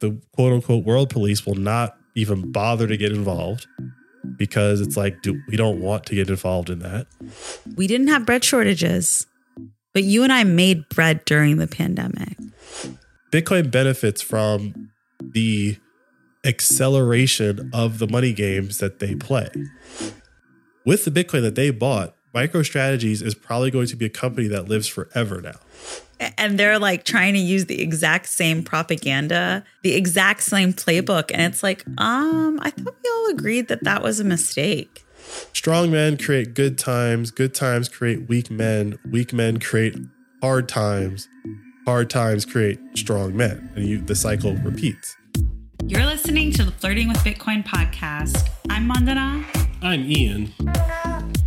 the quote unquote world police will not even bother to get involved because it's like, do, we don't want to get involved in that. We didn't have bread shortages, but you and I made bread during the pandemic. Bitcoin benefits from the acceleration of the money games that they play. With the Bitcoin that they bought, MicroStrategies is probably going to be a company that lives forever now. And they're like trying to use the exact same propaganda, the exact same playbook. And it's like, um, I thought we all agreed that that was a mistake. Strong men create good times, good times create weak men, weak men create hard times, hard times create strong men. And you, the cycle repeats. You're listening to the Flirting with Bitcoin podcast. I'm Mandana. I'm Ian.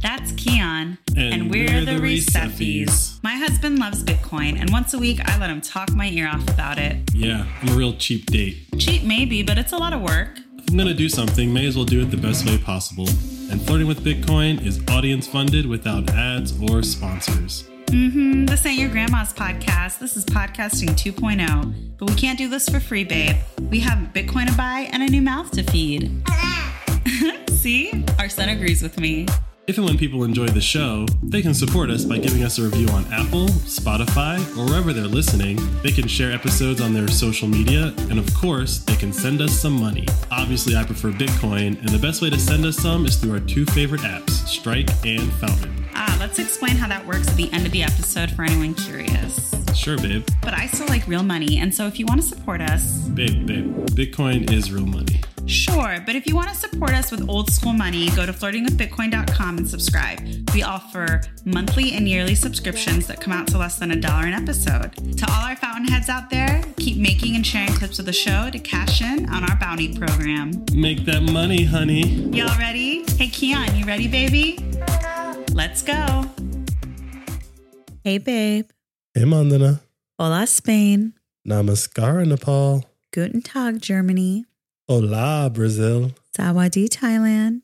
That's Keon. And we're the Receffies. My husband loves Bitcoin, and once a week I let him talk my ear off about it. Yeah, I'm a real cheap date. Cheap, maybe, but it's a lot of work. If I'm gonna do something, may as well do it the best way possible. And Flirting with Bitcoin is audience funded without ads or sponsors. Mm-hmm. This ain't your grandma's podcast. This is podcasting 2.0. But we can't do this for free, babe. We have Bitcoin to buy and a new mouth to feed. See? Our son agrees with me. If and when people enjoy the show, they can support us by giving us a review on Apple, Spotify, or wherever they're listening. They can share episodes on their social media, and of course, they can send us some money. Obviously, I prefer Bitcoin, and the best way to send us some is through our two favorite apps, Strike and Fountain. Ah, let's explain how that works at the end of the episode for anyone curious. Sure, babe. But I still like real money, and so if you want to support us, Babe, babe, Bitcoin is real money. Sure, but if you want to support us with old school money, go to flirtingwithbitcoin.com and subscribe. We offer monthly and yearly subscriptions that come out to less than a dollar an episode. To all our fountainheads out there, keep making and sharing clips of the show to cash in on our bounty program. Make that money, honey. Y'all ready? Hey, Keon, you ready, baby? Let's go. Hey, babe. Hey, Mandana. Hola, Spain. Namaskara, Nepal. Guten Tag, Germany. Hola, Brazil. Sawadee, Thailand.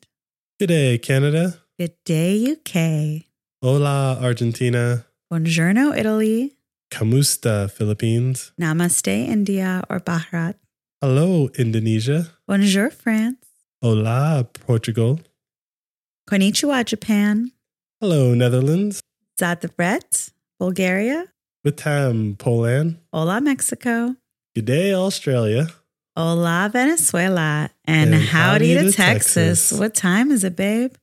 Good day, Canada. Good day, UK. Hola, Argentina. Buongiorno, Italy. Kamusta, Philippines. Namaste, India or Bharat. Hello, Indonesia. Bonjour, France. Hola, Portugal. Konnichiwa, Japan. Hello, Netherlands. Zadabret, Bulgaria. Vitam, Poland. Hola, Mexico. Good day, Australia. Hola, Venezuela. And, howdy, to, Texas. What time is it, babe?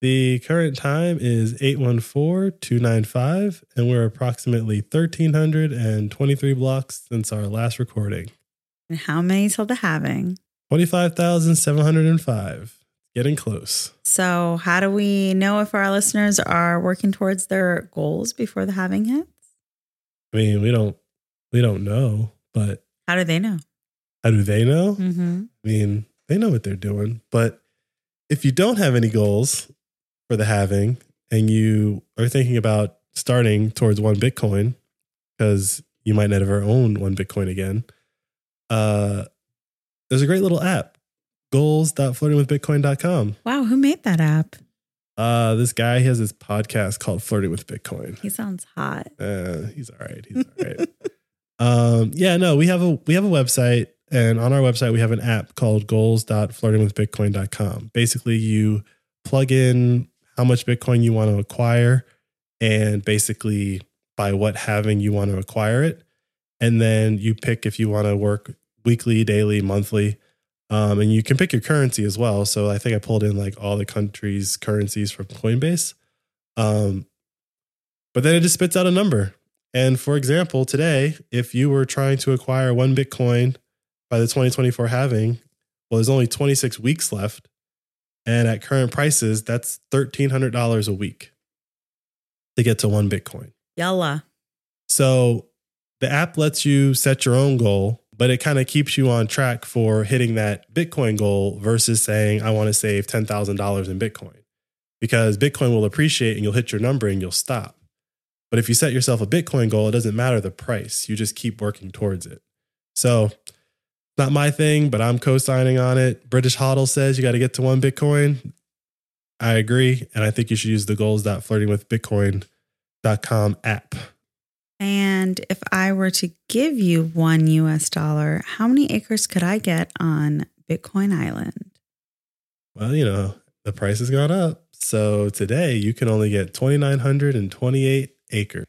The current time is 814-295, and we're approximately 1,323 blocks since our last recording. And how many till the halving? 25,705. Getting close. So, how do we know if our listeners are working towards their goals before the halving hits? I mean, we don't we don't know, but How do they know? How do they know? Mm-hmm. I mean, they know what they're doing. But if you don't have any goals for the halving and you are thinking about starting towards one Bitcoin, because you might never own one Bitcoin again, uh, there's a great little app, goals.flirtingwithbitcoin.com. Wow, who made that app? Uh, this guy he has this podcast called Flirting with Bitcoin. He sounds hot. Uh, he's all right. He's all right. um, yeah, no, we have a we have a website, and on our website we have an app called goals.flirtingwithbitcoin.com. Basically, you plug in how much Bitcoin you want to acquire, and basically by what halving you want to acquire it, and then you pick if you want to work weekly, daily, monthly. Um, and you can pick your currency as well. So I think I pulled in like all the countries' currencies from Coinbase. Um, but then it just spits out a number. And for example, today, if you were trying to acquire one Bitcoin by the 2024 halving, well, there's only 26 weeks left. And at current prices, that's $1,300 a week to get to one Bitcoin. Yalla. So the app lets you set your own goal, but it kind of keeps you on track for hitting that Bitcoin goal versus saying, I want to save $10,000 in Bitcoin. Because Bitcoin will appreciate and you'll hit your number and you'll stop. But if you set yourself a Bitcoin goal, it doesn't matter the price. You just keep working towards it. So, not my thing, but I'm co signing on it. British Hodl says you got to get to one Bitcoin. I agree. And I think you should use the goals.flirtingwithbitcoin.com app. And if I were to give you one US dollar, how many acres could I get on Bitcoin Island? Well, you know, the price has gone up. So today you can only get 2,928 acres.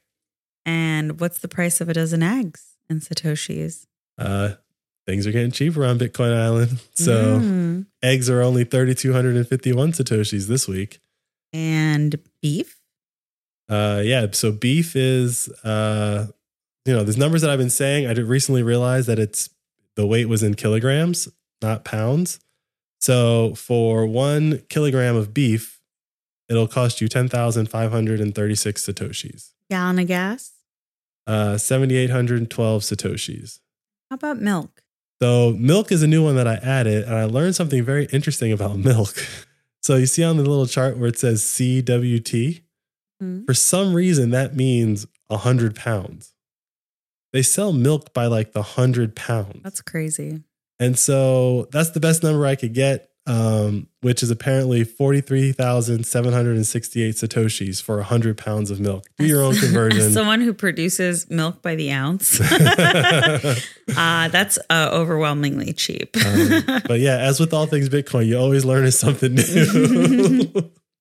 And what's the price of a dozen eggs in Satoshis? Uh, things are getting cheaper on Bitcoin Island. So Mm. eggs are only 3,251 Satoshis this week. And beef? Uh, yeah. So beef is, uh, you know, there's numbers that I've been saying. I did recently realize that it's the weight was in kilograms, not pounds. So for one kilogram of beef, it'll cost you 10,536 Satoshis, Gallon of gas? uh, 7,812 Satoshis. How about milk? So milk is a new one that I added, and I learned something very interesting about milk. So you see on the little chart where it says CWT, Hmm. for some reason that means 100 pounds. They sell milk by like the 100 pounds. That's crazy. and so that's the best number I could get, um, which is apparently 43,768 Satoshis for 100 pounds of milk. Do your own As conversion. someone who produces milk by the ounce, uh, that's uh, overwhelmingly cheap. Um, but yeah, as with all things Bitcoin, you always learn something new.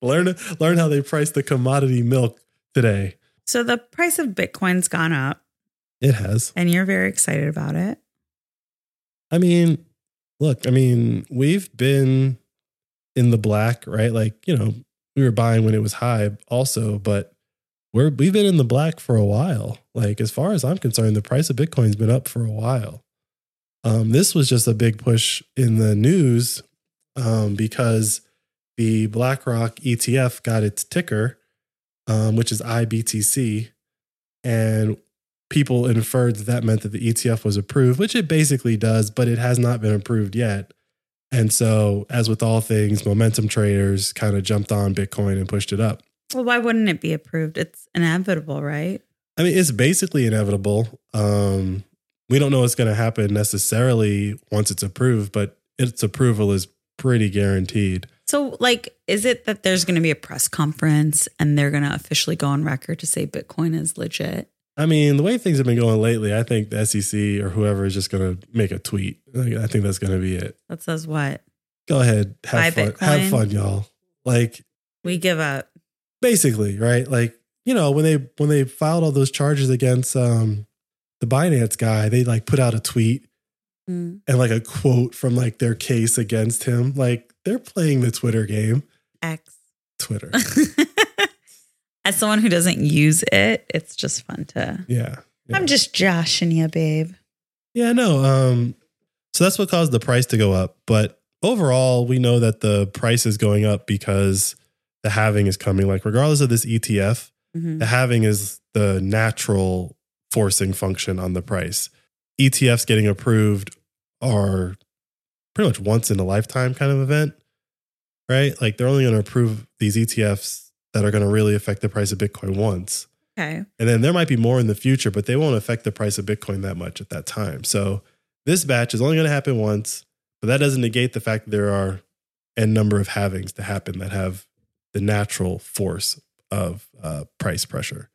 learn learn how they price the commodity milk today. so the price of Bitcoin's gone up, It has. and you're very excited about it. I mean, look, I mean, we've been in the black, right? Like, you know, we were buying when it was high also, but we're we've been in the black for a while. Like as far as I'm concerned, the price of Bitcoin's been up for a while. Um, this was just a big push in the news um, because the BlackRock ETF got its ticker, um, which is IBTC, and people inferred that that meant that the ETF was approved, which it basically does, but it has not been approved yet. And so, as with all things, momentum traders kind of jumped on Bitcoin and pushed it up. Well, why wouldn't it be approved? It's inevitable, right? I mean, it's basically inevitable. Um, we don't know what's going to happen necessarily once it's approved, but its approval is pretty guaranteed. So, like, is it that there's going to be a press conference and they're going to officially go on record to say Bitcoin is legit? I mean, the way things have been going lately, I think the SEC or whoever is just going to make a tweet. I think that's going to be it. That says what? Go ahead, have Buy fun, Bitcoin? have fun, y'all. Like, We give up. basically right like you know when they when they filed all those charges against um the binance guy they like put out a tweet Mm. and like a quote from like their case against him like they're playing the twitter game X. twitter As someone who doesn't use it, it's just fun to. yeah, yeah. I'm just joshing you, babe. yeah no um so that's what caused the price to go up but overall we know that the price is going up because the halving is coming like regardless of this etf Mhm. The halving is the natural forcing function on the price. ETFs getting approved are pretty much once in a lifetime kind of event, right? Like they're only going to approve these ETFs that are going to really affect the price of Bitcoin once. Okay. And then there might be more in the future, but they won't affect the price of Bitcoin that much at that time. So this batch is only going to happen once, but that doesn't negate the fact that there are n number of halvings to happen that have the natural force of uh, price pressure.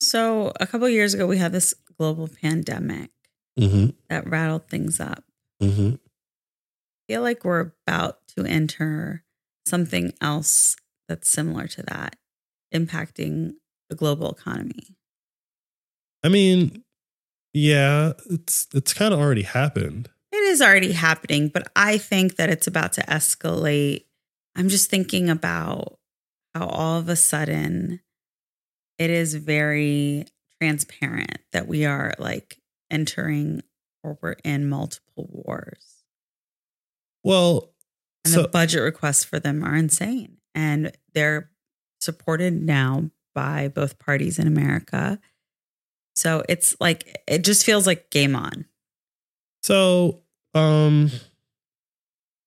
So, a couple years ago, we had this global pandemic Mm-hmm. that rattled things up. Mm-hmm. I feel like we're about to enter something else that's similar to that, impacting the global economy. I mean, yeah, it's it's kind of already happened. It is already happening, but I think that it's about to escalate. I'm just thinking about how all of a sudden it is very transparent that we are like entering or we're in multiple wars. Well, And so the budget requests for them are insane. And they're supported now by both parties in America. So it's like, it just feels like game on. so um,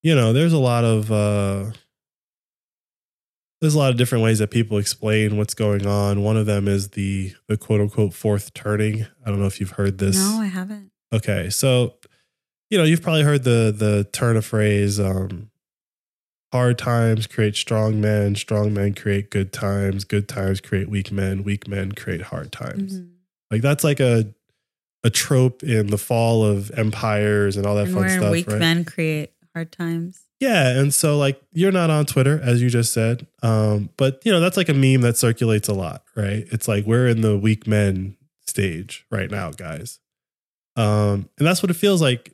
you know, there's a lot of uh, there's a lot of different ways that people explain what's going on. One of them is the the quote unquote fourth turning. I don't know if you've heard this. No, I haven't. Okay, so you know you've probably heard the the turn of phrase um, "hard times create strong men, strong men create good times, good times create weak men, weak men create hard times." Mhm. Like that's like a a trope in the fall of empires and all that and fun where stuff. weak right? men create hard times. Yeah, and so like you're not on Twitter as you just said, um, but you know that's like a meme that circulates a lot, right? It's like we're in the weak men stage right now, guys, um, and that's what it feels like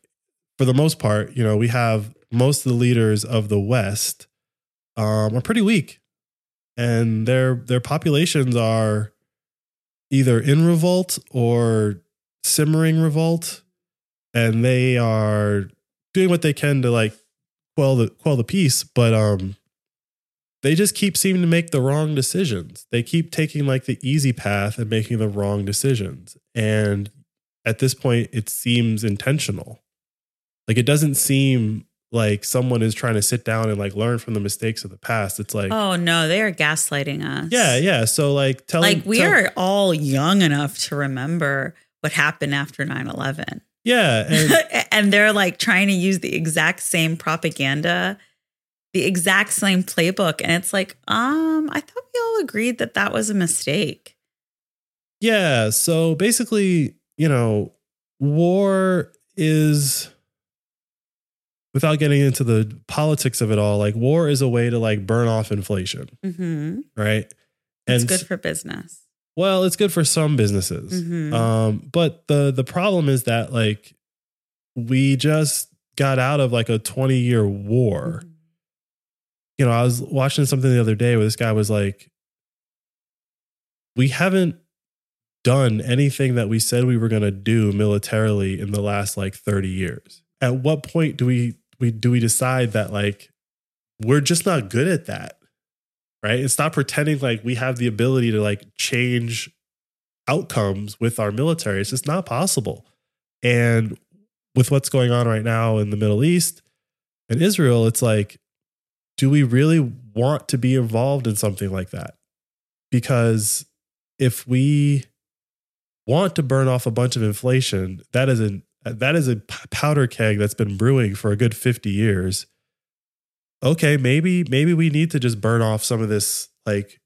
for the most part. You know, we have most of the leaders of the West um, are pretty weak, and their their populations are either in revolt or simmering revolt, and they are doing what they can to like quell the quell the peace, but um they just keep seeming to make the wrong decisions. They keep taking like the easy path and making the wrong decisions. And at this point it seems intentional. Like it doesn't seem like someone is trying to sit down and like learn from the mistakes of the past. It's like Oh no, they are gaslighting us. yeah, yeah. So like telling Like we tell- are all young enough to remember what happened after 9-11. Yeah, and and they're like trying to use the exact same propaganda, the exact same playbook. And it's like, um, I thought we all agreed that that was a mistake. Yeah. So basically, you know, war is, without getting into the politics of it all, like war is a way to like burn off inflation, Mm-hmm. right? It's And good for business. well, it's good for some businesses. Mhm. Um, but the the problem is that like we just got out of like a 20 year war. Mhm. you know, I was watching something the other day where this guy was like, we haven't done anything that we said we were going to do militarily in the last like 30 years. At what point do we we do we decide that like we're just not good at that? Right? It's not pretending like we have the ability to like change outcomes with our military. It's just not possible. And with what's going on right now in the Middle East and Israel, it's like do we really want to be involved in something like that? Because if we want to burn off a bunch of inflation, that is a that is a powder keg that's been brewing for a good 50 years. Okay, maybe maybe we need to just burn off some of this like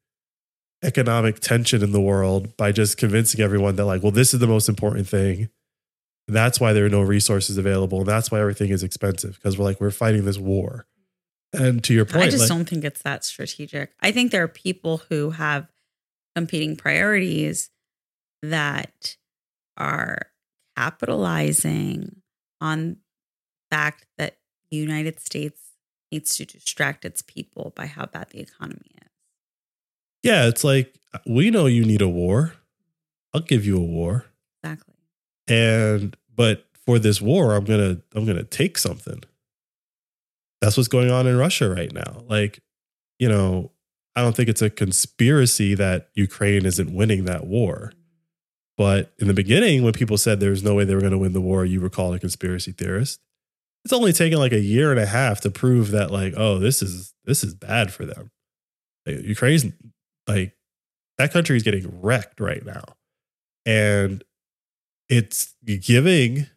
economic tension in the world by just convincing everyone that like, well, this is the most important thing. That's why there are no resources available, and that's why everything is expensive because we're like we're fighting this war. And to your point, I just like- don't think it's that strategic. I think there are people who have competing priorities that are capitalizing on the fact that the United States needs to distract its people by how bad the economy is. Yeah, it's like we know you need a war. I'll give you a war. Exactly. And but for this war, I'm going to I'm going to take something. That's what's going on in Russia right now. Like, you know, I don't think it's a conspiracy that Ukraine isn't winning that war. But in the beginning when people said there was no way they were going to win the war, you were called a conspiracy theorist. It's only taken like a year and a half to prove that like, oh, this is this is bad for them. Like, Ukraine's like that country is getting wrecked right now. And it's giving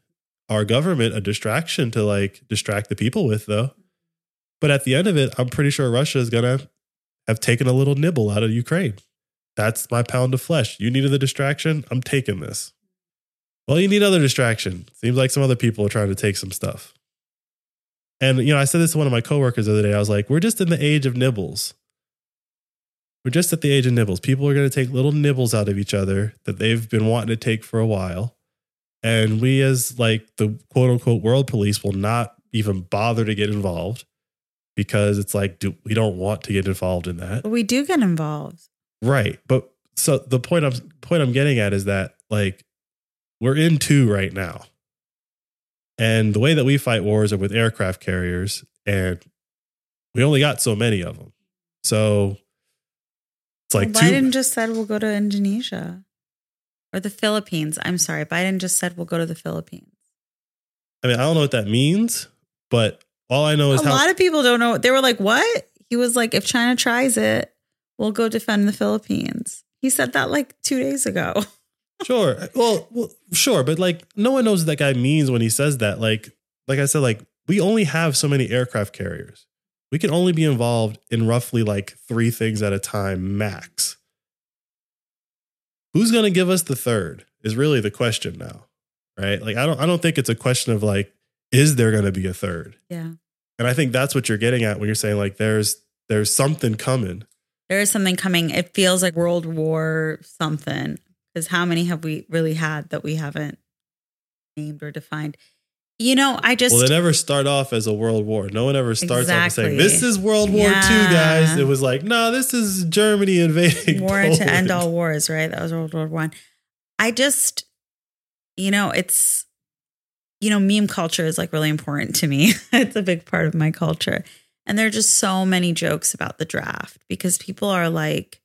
our government a distraction to like distract the people with though. But at the end of it, I'm pretty sure Russia is going to have taken a little nibble out of Ukraine. That's my pound of flesh. You needed the distraction. I'm taking this. Well, you need other distraction. Seems like some other people are trying to take some stuff. And you know, I said this to one of my coworkers the other day. I was like, "We're just in the age of nibbles. We're just at the age of nibbles. People are going to take little nibbles out of each other that they've been wanting to take for a while, and we, as like the quote unquote world police, will not even bother to get involved because it's like, do we don't want to get involved in that." We do get involved. Right. But so the point I'm point I'm getting at is that like we're in two right now. And the way that we fight wars are with aircraft carriers and we only got so many of them. So it's like well, two Biden just said we'll go to Indonesia or the Philippines. I'm sorry. Biden just said we'll go to the Philippines. I mean, I don't know what that means, but all I know is A how lot of people don't know. They were like, what? He was like, if China tries it, we'll go defend the Philippines. He said that like two days ago. Sure. Well, well, sure, but like no one knows what that guy means when he says that. Like, like I said, like we only have so many aircraft carriers. We can only be involved in roughly like three things at a time max. who's going to give us the third is really the question now, right? Like I don't I don't think it's a question of like is there going to be a third? Yeah. And I think that's what you're getting at when you're saying like there's there's something coming. There is something coming. It feels like World War something. Because how many have we really had that we haven't named or defined? You know, I just Well, they never start off as a world war. No one ever starts off Exactly. saying this is World War II, guys. It was like, no, this is Germany invading. war to end all wars, right? That was World War One. I just, you know, it's, you know, meme culture is like really important to me. it's a big part of my culture. And there are just so many jokes about the draft because people are like,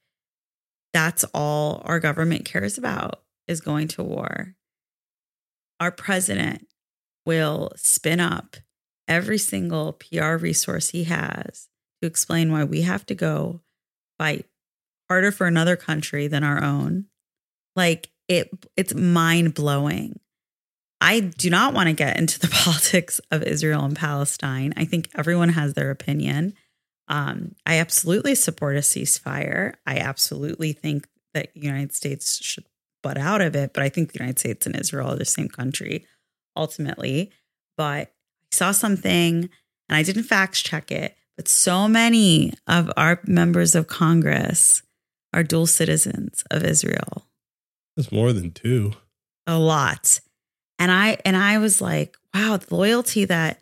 that's all our government cares about is going to war. Our president will spin up every single PR resource he has to explain why we have to go fight harder for another country than our own. Like it it's mind blowing. I do not want to get into the politics of Israel and Palestine. I think everyone has their opinion. Um, I absolutely support a ceasefire. I absolutely think that the United States should butt out of it, but I think the United States and Israel are the same country ultimately. But I saw something and I didn't fact check it, but so many of our members of Congress are dual citizens of Israel. That's more than two. A lot. And I and I was like, wow, the loyalty that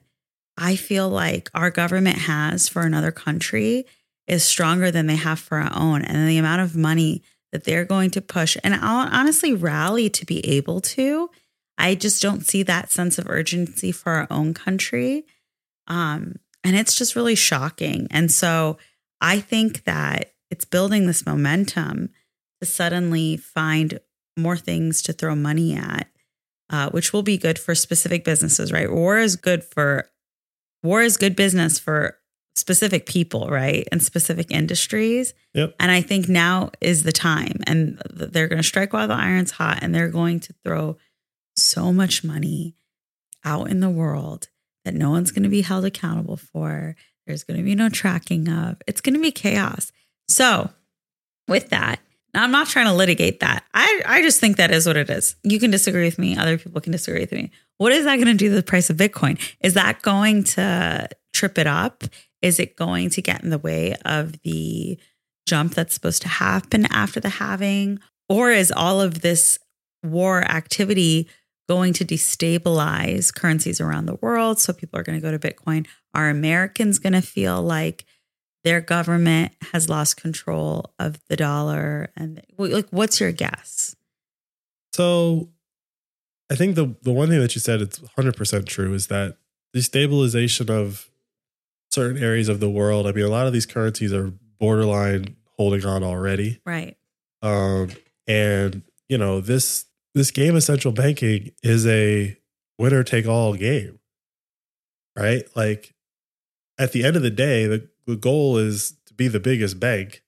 I feel like our government has for another country is stronger than they have for our own. And the amount of money that they're going to push and I'll honestly rally to be able to. I just don't see that sense of urgency for our own country. Um, and it's just really shocking. And so I think that it's building this momentum to suddenly find more things to throw money at, uh, which will be good for specific businesses, right? War is good for war is good business for specific people, right? And specific industries. Yep. And I think now is the time. And they're going to strike while the iron's hot and they're going to throw so much money out in the world that no one's going to be held accountable for. There's going to be no tracking of. It's going to be chaos. So, with that, now I'm not trying to litigate that. I, I just think that is what it is. You can disagree with me. Other people can disagree with me. What is that going to do to the price of Bitcoin? Is that going to trip it up? Is it going to get in the way of the jump that's supposed to happen after the halving? Or is all of this war activity going to destabilize currencies around the world? So people are going to go to Bitcoin. Are Americans going to feel like their government has lost control of the dollar? And like, what's your guess? So I think the the one thing that you said it's 100% true is that destabilization of certain areas of the world. I mean, a lot of these currencies are borderline holding on already. Right. Um, and you know this this game of central banking is a winner take all game, right? Like at the end of the day, the, the goal is to be the biggest bank,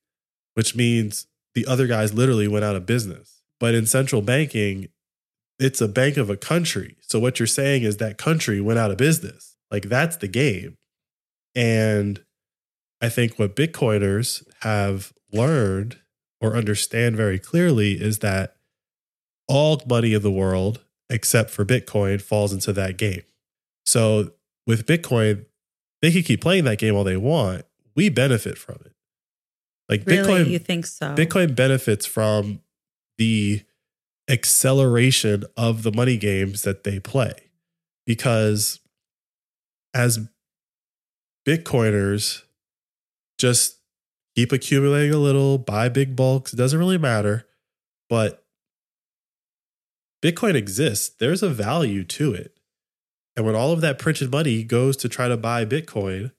which means the other guys literally went out of business. But in central banking, it's a bank of a country. So what you're saying is that country went out of business. Like that's the game. And I think what Bitcoiners have learned or understand very clearly is that all money in the world, except for Bitcoin, falls into that game. So with Bitcoin, they could keep playing that game all they want. We benefit from it. Like Really? Bitcoin, you think so? Bitcoin benefits from the acceleration of the money games that they play because as Bitcoiners just keep accumulating a little, buy big bulks, it doesn't really matter. But Bitcoin exists, there's a value to it. And when all of that printed money goes to try to buy Bitcoin,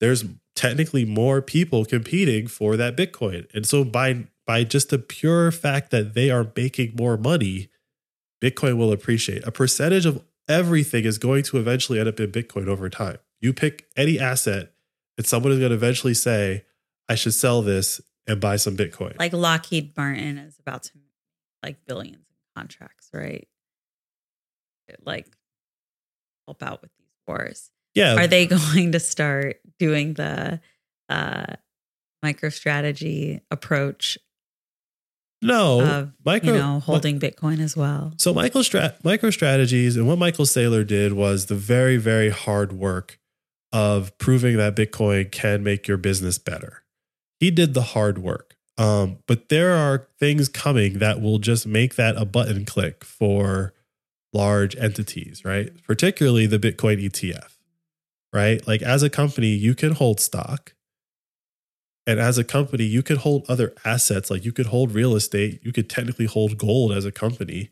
there's technically more people competing for that Bitcoin. And so by by just the pure fact that they are making more money, Bitcoin will appreciate. A percentage of everything is going to eventually end up in Bitcoin over time. You pick any asset, and someone is going to eventually say, I should sell this and buy some Bitcoin. like Lockheed Martin is about to like billions in contracts, right? Like help out with these wars. yeah. Are they going to start doing the uh MicroStrategy approach No, of micro, you know holding Bitcoin as well. So Michael Strat- micro strategies and what Michael Saylor did was the very very hard work of proving that Bitcoin can make your business better. He did the hard work. Um, but there are things coming that will just make that a button click for large entities, right? Particularly the Bitcoin ETF, right? Like as a company, you can hold stock. And as a company, you could hold other assets, like you could hold real estate, you could technically hold gold as a company,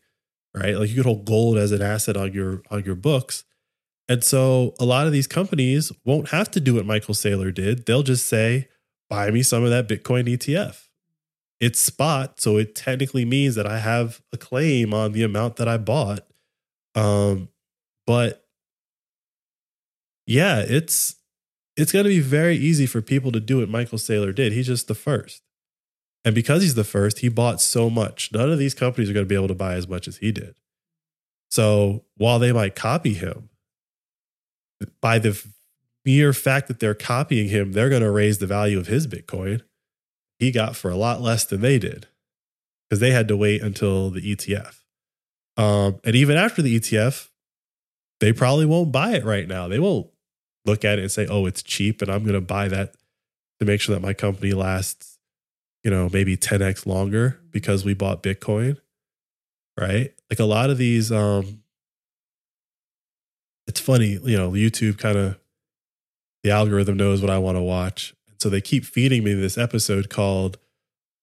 right? Like you could hold gold as an asset on your on your books. And so a lot of these companies won't have to do what Michael Saylor did. They'll just say, buy me some of that Bitcoin ETF. It's spot, so it technically means that I have a claim on the amount that I bought. Um, but yeah, it's it's going to be very easy for people to do what Michael Saylor did. He's just the first. And because he's the first, he bought so much. None of these companies are going to be able to buy as much as he did. So while they might copy him, by the mere fact that they're copying him, they're going to raise the value of his Bitcoin. He got for a lot less than they did because they had to wait until the ETF. Um, and even after the ETF, they probably won't buy it right now. They won't look at it and say, oh, it's cheap and I'm going to buy that to make sure that my company lasts, you know, maybe 10x longer because we bought Bitcoin. Right. Like a lot of these, um, it's funny, you know, YouTube kind of, the algorithm knows what I want to watch. So they keep feeding me this episode called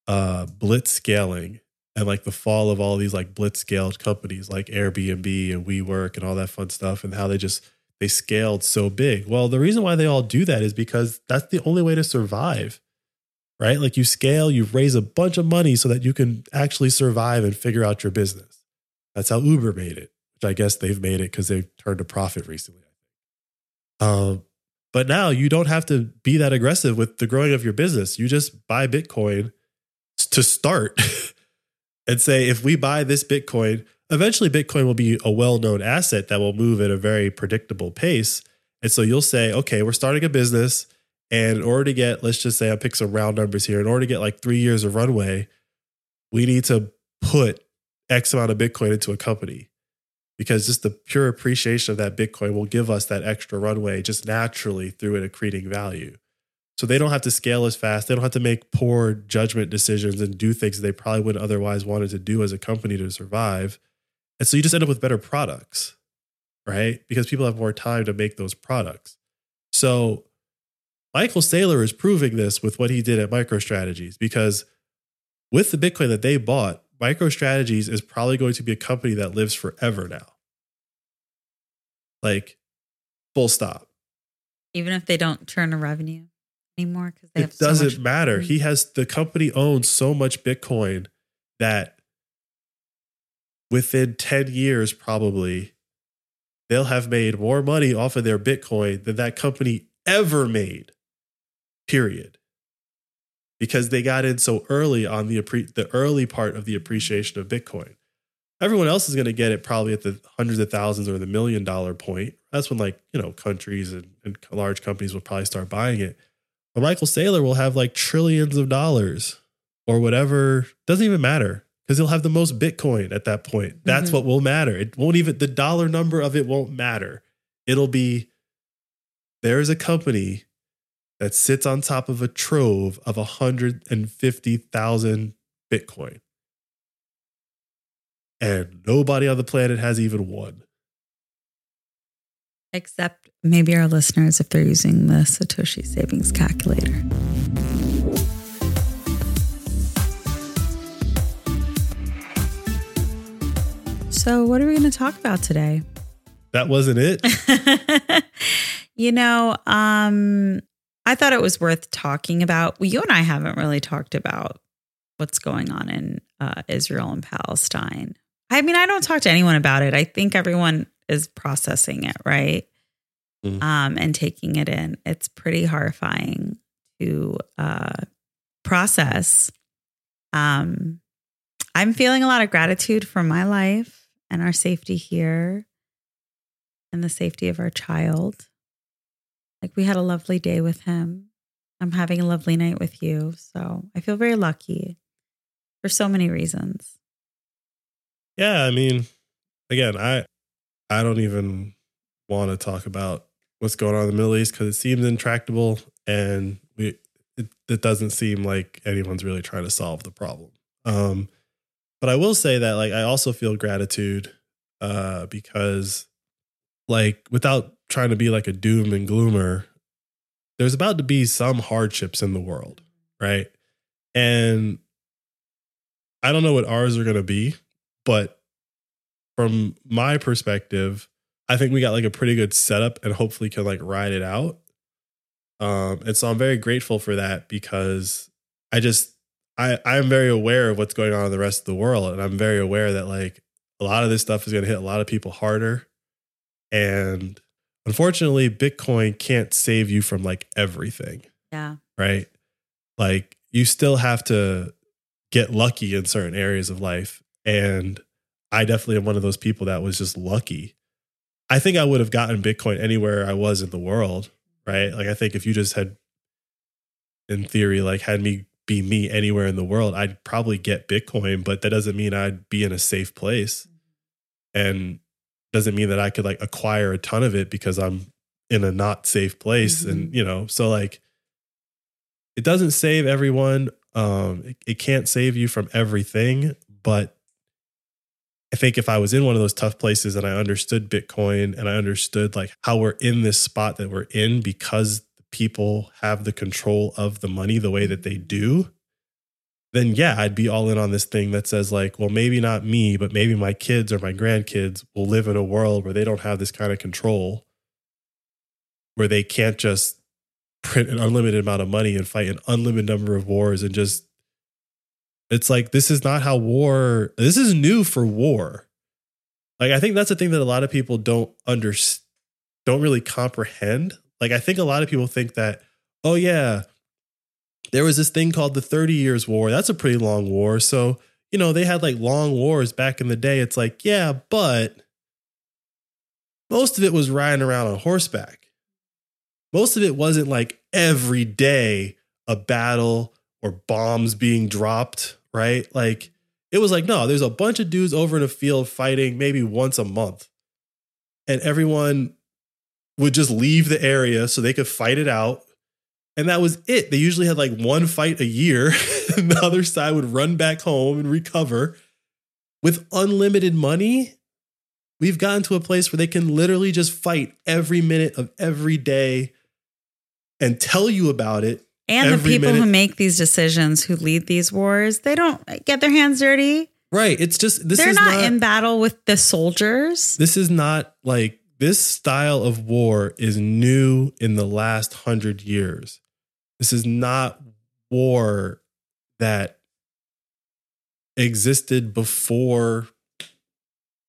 uh, Blitz Scaling and like the fall of all these like blitz scaled companies like Airbnb and WeWork and all that fun stuff and how they just they scaled so big. Well, the reason why they all do that is because that's the only way to survive. Right? Like you scale, you raise a bunch of money so that you can actually survive and figure out your business. That's how Uber made it, which I guess they've made it because they've turned a profit recently. Um, but now you don't have to be that aggressive with the growing of your business. You just buy Bitcoin to start and say, if we buy this Bitcoin, eventually Bitcoin will be a well known asset that will move at a very predictable pace. And so you'll say, okay, we're starting a business. And in order to get, let's just say I pick some round numbers here, in order to get like three years of runway, we need to put X amount of Bitcoin into a company because just the pure appreciation of that Bitcoin will give us that extra runway just naturally through it accreting value. So they don't have to scale as fast. They don't have to make poor judgment decisions and do things they probably wouldn't otherwise wanted to do as a company to survive. And so you just end up with better products, right? Because people have more time to make those products. So Michael Saylor is proving this with what he did at MicroStrategies because with the Bitcoin that they bought, MicroStrategies is probably going to be a company that lives forever now. Like, full stop. Even if they don't turn a revenue anymore, because it have doesn't much- matter. He has the company owns so much Bitcoin that within 10 years, probably, they'll have made more money off of their Bitcoin than that company ever made. Period. Because they got in so early on the appre- the early part of the appreciation of Bitcoin. Everyone else is going to get it probably at the hundreds of thousands or the million dollar point. That's when like, you know, countries and, and large companies will probably start buying it. But Michael Saylor will have like trillions of dollars or whatever. Doesn't even matter because he'll have the most Bitcoin at that point. That's Mhm. what will matter. It won't even, the dollar number of it won't matter. It'll be there's a company that sits on top of a trove of 150,000 Bitcoin. And nobody on the planet has even one. Except maybe our listeners if they're using the Satoshi savings calculator. So, what are we going to talk about today? That wasn't it. you know, um, I thought it was worth talking about. Well, you and I haven't really talked about what's going on in uh, Israel and Palestine. I mean, I don't talk to anyone about it. I think everyone is processing it, right? Mhm. Um, and taking it in. It's pretty horrifying to uh, process. Um, I'm feeling a lot of gratitude for my life and our safety here and the safety of our child. Like we had a lovely day with him. I'm having a lovely night with you. So I feel very lucky. for so many reasons. Yeah, I mean, again, I I don't even want to talk about what's going on in the Middle East because it seems intractable, and we it, it doesn't seem like anyone's really trying to solve the problem. Um, but I will say that like I also feel gratitude uh, because like without trying to be like a doom and gloomer, there's about to be some hardships in the world, right? And I don't know what ours are going to be, but from my perspective, I think we got like a pretty good setup and hopefully can like ride it out. Um, and so I'm very grateful for that because I just I I'm very aware of what's going on in the rest of the world, and I'm very aware that like a lot of this stuff is going to hit a lot of people harder, and unfortunately, Bitcoin can't save you from like everything, Yeah. right? Like you still have to get lucky in certain areas of life, and I definitely am one of those people that was just lucky. I think I would have gotten Bitcoin anywhere I was in the world, right? Like I think if you just had in theory like had me be me anywhere in the world, I'd probably get Bitcoin, but that doesn't mean I'd be in a safe place. And doesn't mean that I could like acquire a ton of it because I'm in a not safe place. And, you know, so like it doesn't save everyone. Um, it, it can't save you from everything, but I think if I was in one of those tough places and I understood Bitcoin and I understood like how we're in this spot that we're in because people have the control of the money the way that they do, then yeah, I'd be all in on this thing that says like, well, maybe not me, but maybe my kids or my grandkids will live in a world where they don't have this kind of control, where they can't just print an unlimited amount of money and fight an unlimited number of wars and just it's like this is not how war this is new for war. Like i think that's the thing that a lot of people don't under don't really comprehend. Like i think a lot of people think that oh yeah there was this thing called the 30 years war. That's a pretty long war. So you know they had like long wars back in the day. It's like yeah but most of it was riding around on horseback. Most of it wasn't like every day a battle or bombs being dropped, right? Like it was like, no, there's a bunch of dudes over in a field fighting maybe once a month. And everyone would just leave the area so they could fight it out. And that was it. They usually had like one fight a year, and the other side would run back home and recover. With unlimited money, we've gotten to a place where they can literally just fight every minute of every day and tell you about it And the people who make these decisions, who lead these wars, they don't get their hands dirty. Right. It's just this They're is not, not, in battle with the soldiers. this is not like this style of war is new in the last hundred years. This is not war that existed before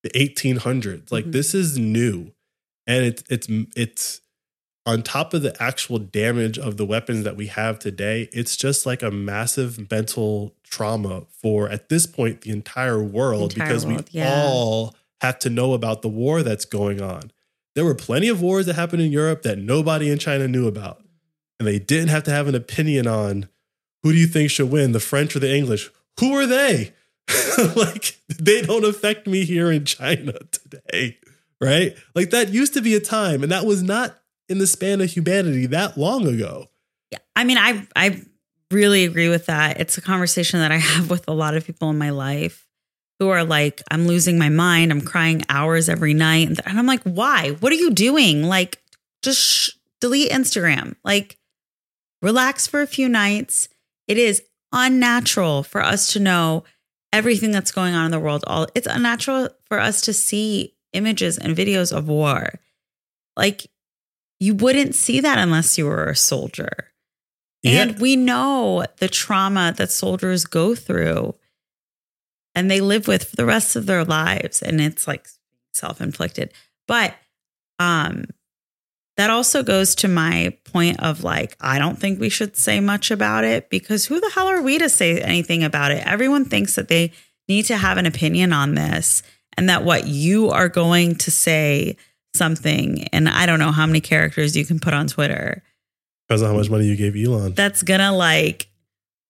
the 1800s. Like Mhm. this is new, and it's it's it's on top of the actual damage of the weapons that we have today. It's just like a massive mental trauma for at this point the entire world Entire because world, we yeah. all have to know about the war that's going on. There were plenty of wars that happened in Europe that nobody in China knew about. And they didn't have to have an opinion on who do you think should win, the French or the English? Who are they? like they don't affect me here in China today, right? Like that used to be a time and that was not in the span of humanity that long ago. Yeah. I mean, I I really agree with that. It's a conversation that I have with a lot of people in my life who are like, I'm losing my mind. I'm crying hours every night. And I'm like, why? What are you doing? Like, just sh- delete Instagram. Like, relax for a few nights. It is unnatural for us to know everything that's going on in the world. All it's unnatural for us to see images and videos of war. Like, you wouldn't see that unless you were a soldier. And we know the trauma that soldiers go through and they live with for the rest of their lives. And it's like self inflicted. But um, that also goes to my point of like, I don't think we should say much about it because who the hell are we to say anything about it? Everyone thinks that they need to have an opinion on this and that what you are going to say something, and I don't know how many characters you can put on Twitter Depends on how much money you gave Elon. that's gonna like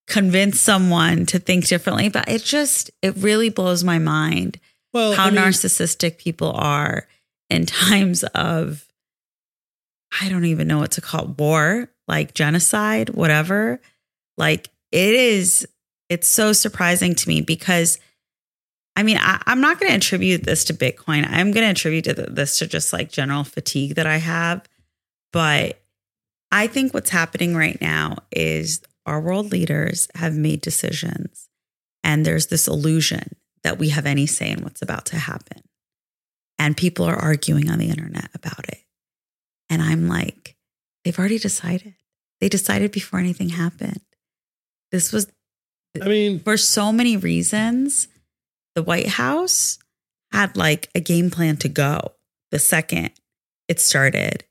convince someone to think differently, but it just it really blows my mind Well, how I mean, narcissistic people are in times of I don't even know what to call it, war, like genocide, whatever. Like it is, it's so surprising to me because I mean, I, I'm not going to attribute this to Bitcoin. I'm going to attribute to this to just like general fatigue that I have. But I think what's happening right now is our world leaders have made decisions, and there's this illusion that we have any say in what's about to happen. And people are arguing on the internet about it. And I'm like, they've already decided. They decided before anything happened. This was I mean, for so many reasons. The White House had like a game plan to go the second it started.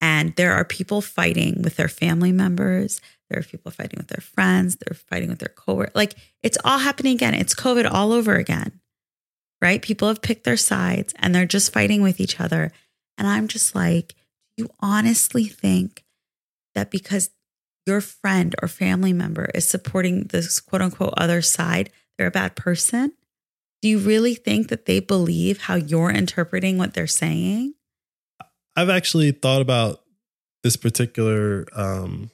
And there are people fighting with their family members. There are people fighting with their friends. They're fighting with their coworkers. Like it's all happening again. It's COVID all over again, right? People have picked their sides and they're just fighting with each other. And I'm just like, you honestly think that because your friend or family member is supporting this quote unquote other side, they're a bad person? Do you really think that they believe how you're interpreting what they're saying? I've actually thought about this particular. um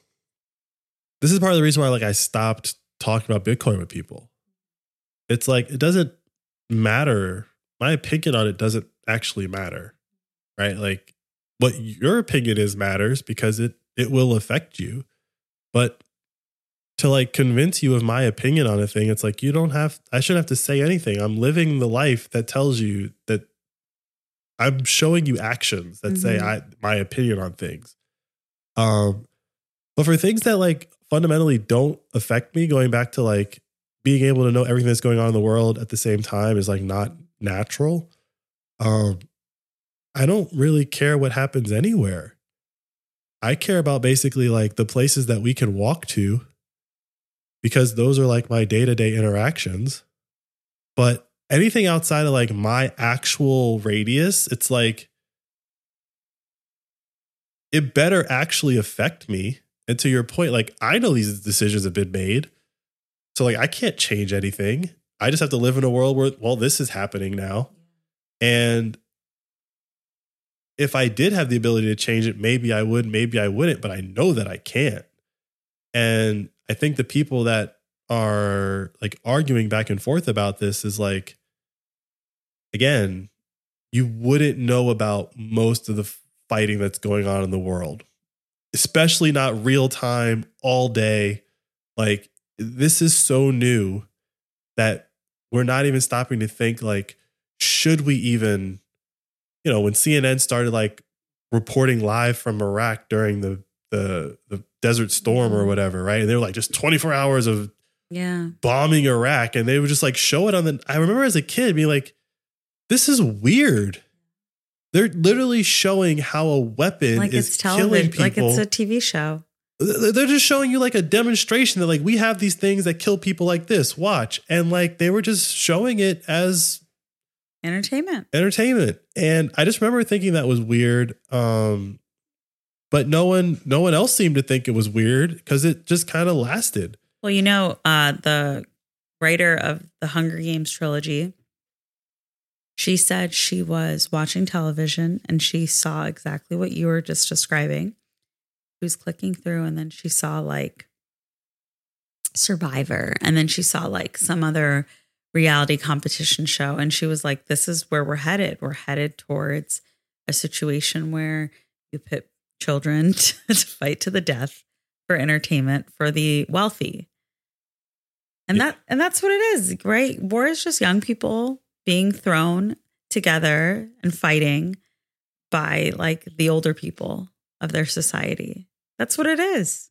This is part of the reason why, like, I stopped talking about Bitcoin with people. It's like it doesn't matter. My opinion on it doesn't actually matter, right? Like, what your opinion is matters because it it will affect you, but to like convince you of my opinion on a thing, it's like you don't have. I shouldn't have to say anything. I'm living the life that tells you that I'm showing you actions that say Mhm. I my opinion on things. Um, but for things that like fundamentally don't affect me, going back to like being able to know everything that's going on in the world at the same time is like not natural. Um, I don't really care what happens anywhere. I care about basically like the places that we can walk to because those are like my day to day interactions. But anything outside of like my actual radius, it's like it better actually affect me. And to your point, like I know these decisions have been made. So like I can't change anything. I just have to live in a world where well, this is happening now. And if I did have the ability to change it, maybe I would, maybe I wouldn't, but I know that I can't. And I think the people that are like arguing back and forth about this is like, again, you wouldn't know about most of the fighting that's going on in the world, especially not real time, all day. Like, this is so new that we're not even stopping to think, like, should we even, you know, when CNN started like reporting live from Iraq during the the the desert storm or whatever, right? And they were like just 24 hours of Yeah. bombing Iraq and they would just like show it on the I remember as a kid being like this is weird. They're literally showing how a weapon Like is it's killing people. like it's a TV show. They're just showing you like a demonstration that like we have these things that kill people like this. Watch. And like they were just showing it as Entertainment. entertainment. And I just remember thinking that was weird. Um but no one no one else seemed to think it was weird because it just kind of lasted. Well, you know, uh, the writer of the Hunger Games trilogy, she said she was watching television and she saw exactly what you were just describing. She was clicking through and then she saw like Survivor and then she saw like some other reality competition show. And she was like, this is where we're headed. We're headed towards a situation where you put children to fight to the death for entertainment for the wealthy. And Yeah. that and that's what it is, right? War is just young people being thrown together and fighting by like the older people of their society. That's what it is.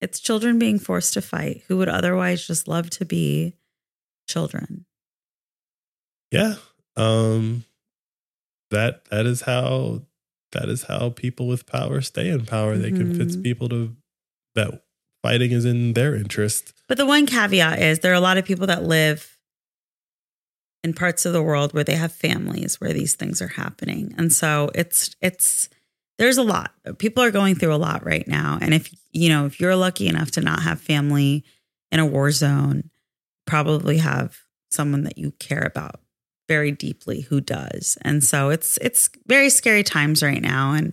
It's children being forced to fight who would otherwise just love to be children. Yeah. Um that that is how that is how people with power stay in power. They convince Mhm. people to that fighting is in their interest. But the one caveat is there are a lot of people that live in parts of the world where they have families where these things are happening. And so it's it's there's a lot. People are going through a lot right now. And if you know, if you're lucky enough to not have family in a war zone, probably have someone that you care about very deeply who does. And so it's it's very scary times right now and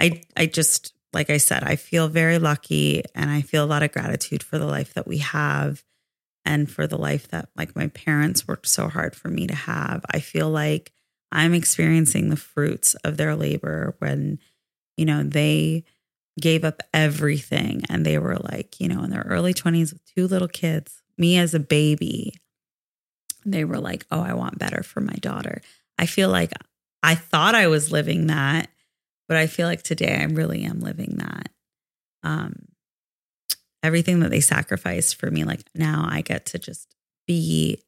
I I just like I said, I feel very lucky and I feel a lot of gratitude for the life that we have and for the life that like my parents worked so hard for me to have. I feel like I'm experiencing the fruits of their labor when you know they gave up everything and they were like, you know, in their early 20s with two little kids, me as a baby. They were like, "Oh, I want better for my daughter." I feel like I thought I was living that but I feel like today I really am living that. Um, everything that they sacrificed for me, like now I get to just be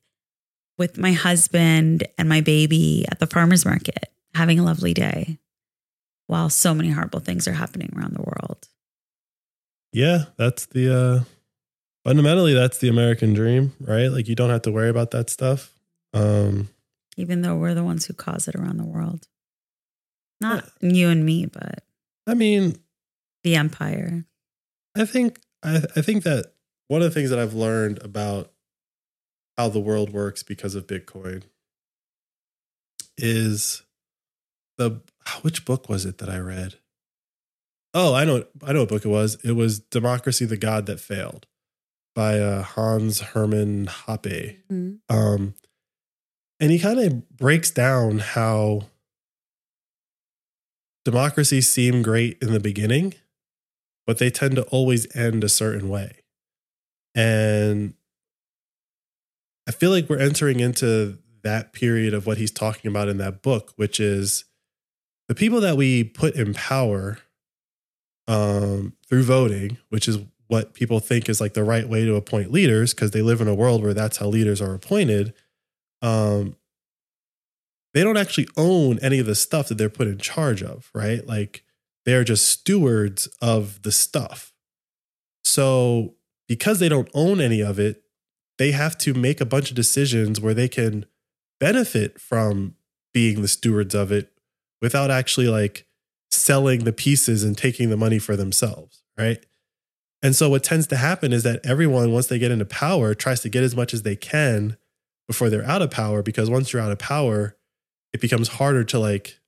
with my husband and my baby at the farmer's market, having a lovely day while so many horrible things are happening around the world. Yeah, that's the uh fundamentally that's the American dream, right? Like you don't have to worry about that stuff. Um even though we're the ones who cause it around the world. Not yeah. you and me, but I mean the empire. I think I, I think that one of the things that I've learned about how the world works because of Bitcoin is the which book was it that I read? Oh, I know I know what book it was. It was Democracy the God That Failed by uh, Hans Hermann Hoppe. Mm-hmm. Um and he kind of breaks down how democracies seem great in the beginning, but they tend to always end a certain way. And I feel like we're entering into that period of what he's talking about in that book, which is the people that we put in power um, through voting, which is what people think is like the right way to appoint leaders because they live in a world where that's how leaders are appointed. Um, they don't actually own any of the stuff that they're put in charge of, right? Like they're just stewards of the stuff. So because they don't own any of it, they have to make a bunch of decisions where they can benefit from being the stewards of it without actually like selling the pieces and taking the money for themselves, right? And so what tends to happen is that everyone once they get into power tries to get as much as they can before they're out of power because once you're out of power, it becomes harder to like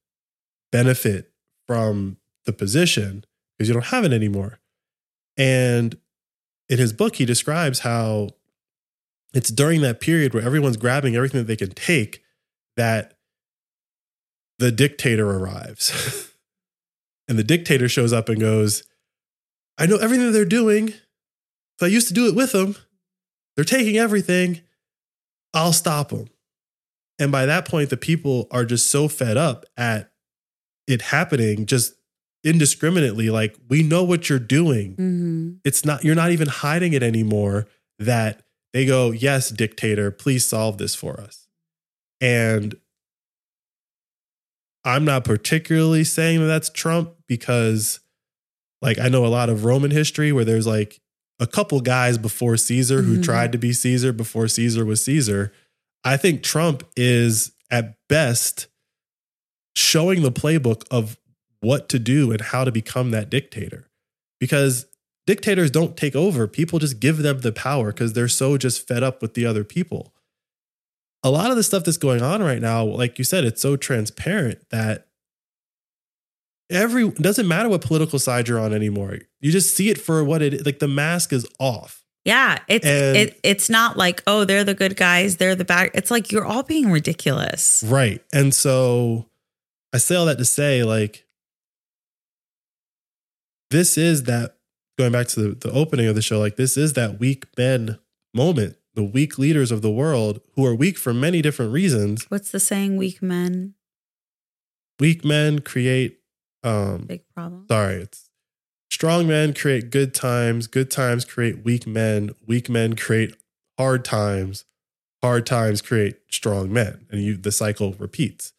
benefit from the position because you don't have it anymore. And in his book, he describes how it's during that period where everyone's grabbing everything that they can take that the dictator arrives. and the dictator shows up and goes, I know everything that they're doing. I used to do it with them. They're taking everything. I'll stop them. And by that point, the people are just so fed up at it happening just indiscriminately. Like, we know what you're doing. Mm-hmm. It's not, you're not even hiding it anymore. That they go, Yes, dictator, please solve this for us. And I'm not particularly saying that that's Trump because, like, I know a lot of Roman history where there's like a couple guys before Caesar who mm-hmm. tried to be Caesar before Caesar was Caesar. I think Trump is at best showing the playbook of what to do and how to become that dictator. Because dictators don't take over, people just give them the power because they're so just fed up with the other people. A lot of the stuff that's going on right now, like you said, it's so transparent that every doesn't matter what political side you're on anymore. You just see it for what it like the mask is off. Yeah, it's and, it, it's not like oh they're the good guys, they're the bad. It's like you're all being ridiculous, right? And so I say all that to say like this is that going back to the, the opening of the show, like this is that weak men moment, the weak leaders of the world who are weak for many different reasons. What's the saying? Weak men. Weak men create um big problem. Sorry, it's Strong men create good times, good times create weak men, weak men create hard times, hard times create strong men, and you the cycle repeats.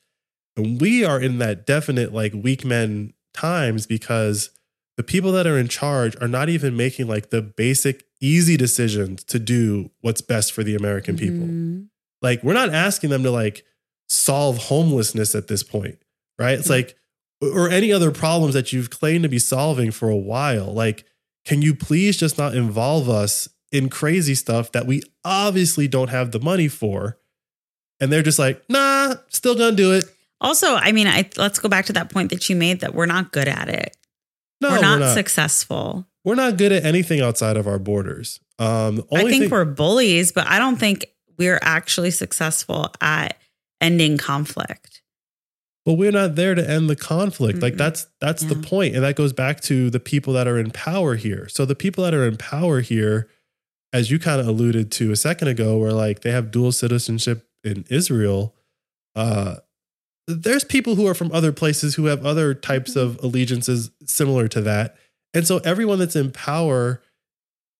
And we are in that definite like weak men times because the people that are in charge are not even making like the basic easy decisions to do what's best for the American people. Mm-hmm. Like we're not asking them to like solve homelessness at this point, right? It's like or any other problems that you've claimed to be solving for a while. Like, can you please just not involve us in crazy stuff that we obviously don't have the money for. And they're just like, nah, still gonna do it. Also, I mean, I, let's go back to that point that you made that we're not good at it. No, we're, not successful. We're not good at anything outside of our borders. Um, I think thing, we're bullies, but I don't think we're actually successful at ending conflict. But we're not there to end the conflict. Like Mm-mm. that's that's the point, and that goes back to the people that are in power here. So the people that are in power here, as you kind of alluded to a second ago, where like they have dual citizenship in Israel. Uh, there's people who are from other places who have other types of allegiances similar to that, and so everyone that's in power,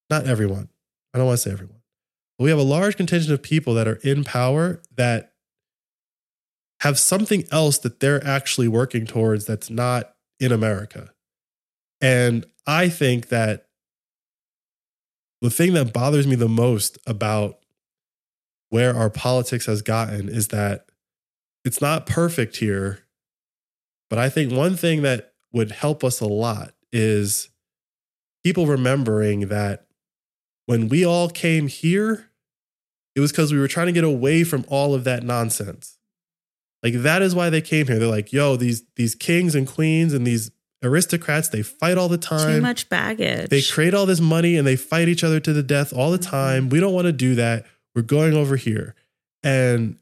not everyone, I don't want to say everyone, but we have a large contingent of people that are in power that have something else that they're actually working towards that's not in America. And I think that the thing that bothers me the most about where our politics has gotten is that it's not perfect here. But I think one thing that would help us a lot is people remembering that when we all came here, it was because we were trying to get away from all of that nonsense. Like that is why they came here. They're like, yo, these these kings and queens and these aristocrats, they fight all the time. Too much baggage. They create all this money and they fight each other to the death all the mm-hmm. time. We don't want to do that. We're going over here. And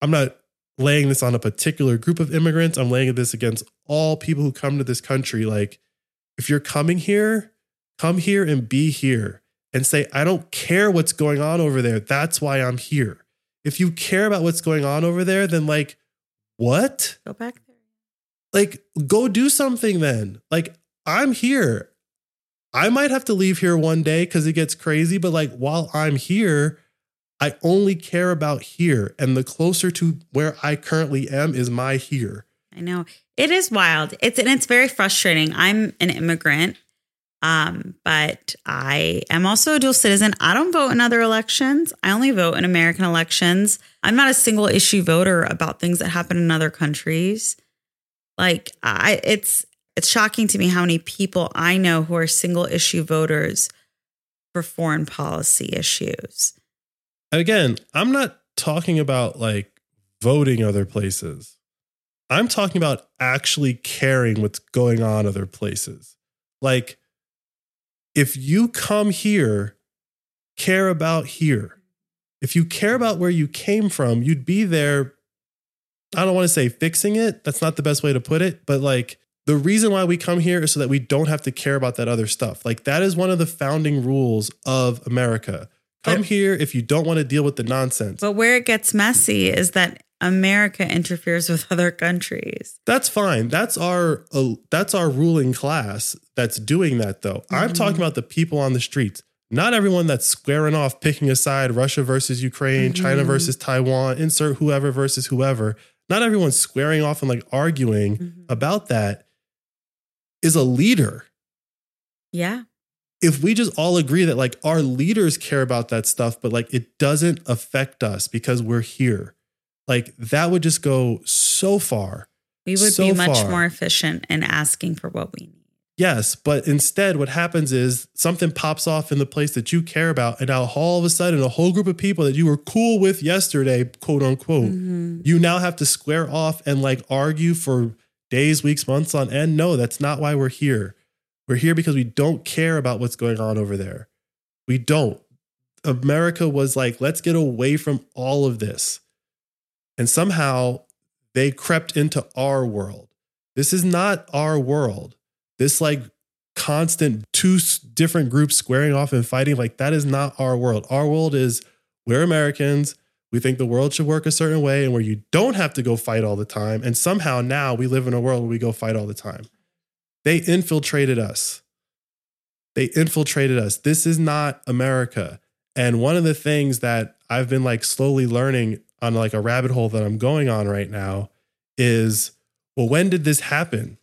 I'm not laying this on a particular group of immigrants. I'm laying this against all people who come to this country. Like, if you're coming here, come here and be here and say, I don't care what's going on over there. That's why I'm here. If you care about what's going on over there, then like, what? Go back there. like go do something then like i'm here i might have to leave here one day because it gets crazy but like while i'm here i only care about here and the closer to where i currently am is my here I know it is wild. It's and it's very frustrating. I'm an immigrant, um, but I am also a dual citizen. I don't vote in other elections. I only vote in American elections. I'm not a single issue voter about things that happen in other countries. Like I, it's it's shocking to me how many people I know who are single issue voters for foreign policy issues. again i'm not talking about like voting other places i'm talking about actually caring what's going on other places like if you come here care about here. If you care about where you came from you'd be there i don't want to say fixing it that's not the best way to put it but like the reason why we come here is so that we don't have to care about that other stuff. Like that is one of the founding rules of america. Come here if you don't want to deal with the nonsense. But where it gets messy is that America interferes with other countries. That's fine. That's our uh, that's our ruling class that's doing that though. I'm Mhm. talking about the people on the streets. Not everyone that's squaring off, picking a side, Russia versus Ukraine, China Mhm. versus Taiwan, insert whoever versus whoever. Not everyone squaring off and like arguing Mhm. about that is a leader. Yeah. If we just all agree that like our leaders care about that stuff, but like it doesn't affect us because we're here, like that would just go so far. We would So be much far. more efficient in asking for what we need. Yes, but instead, what happens is something pops off in the place that you care about, and now all of a sudden, a whole group of people that you were cool with yesterday, quote unquote, Mhm. you now have to square off and like argue for days, weeks, months on end. No, that's not why we're here. We're here because we don't care about what's going on over there. We don't. America was like, let's get away from all of this. And somehow they crept into our world. This is not our world. This like constant two different groups squaring off and fighting, like that is not our world. Our world is we're Americans. We think the world should work a certain way and where you don't have to go fight all the time. And somehow now we live in a world where we go fight all the time. They infiltrated us. They infiltrated us. This is not America. And one of the things that I've been like slowly learning on like a rabbit hole that I'm going on right now is well, when did this happen?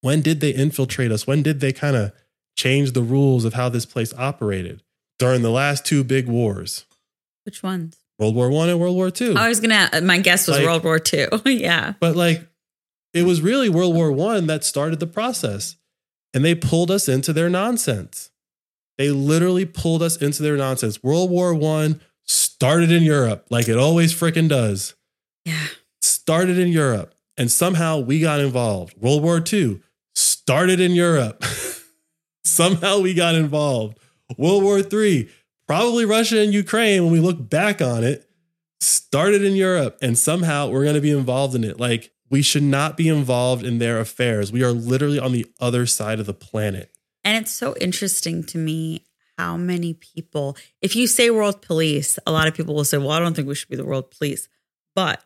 When did they infiltrate us? When did they kind of change the rules of how this place operated? During the last two big wars, Which ones? World War One and World War Two. I was gonna. My guess was Like- World War Two. yeah. But like, it was really World War One that started the process, and they pulled us into their nonsense. They literally pulled us into their nonsense. World War One started in Europe, like it always freaking does. Yeah. Started in Europe, and somehow we got involved. World War II started in Europe. somehow we got involved. World War III, probably Russia and Ukraine, when we look back on it, started in Europe, and somehow we're going to be involved in it. Like, we should not be involved in their affairs. We are literally on the other side of the planet. And it's so interesting to me how many people, if you say world police, a lot of people will say, well, I don't think we should be the world police, but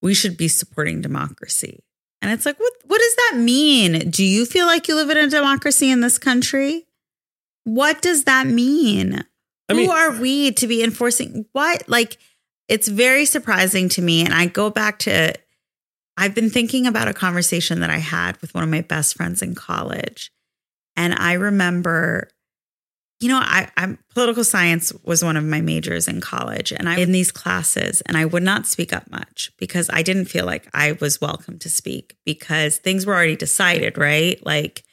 we should be supporting democracy. And it's like, what, what does that mean? Do you feel like you live in a democracy in this country? What does that mean? I mean- Who are we to be enforcing what? Like, it's very surprising to me. And I go back to, I've been thinking about a conversation that I had with one of my best friends in college. And I remember, you know, I, I'm political science was one of my majors in college, and I in these classes, and I would not speak up much because I didn't feel like I was welcome to speak because things were already decided, right? Like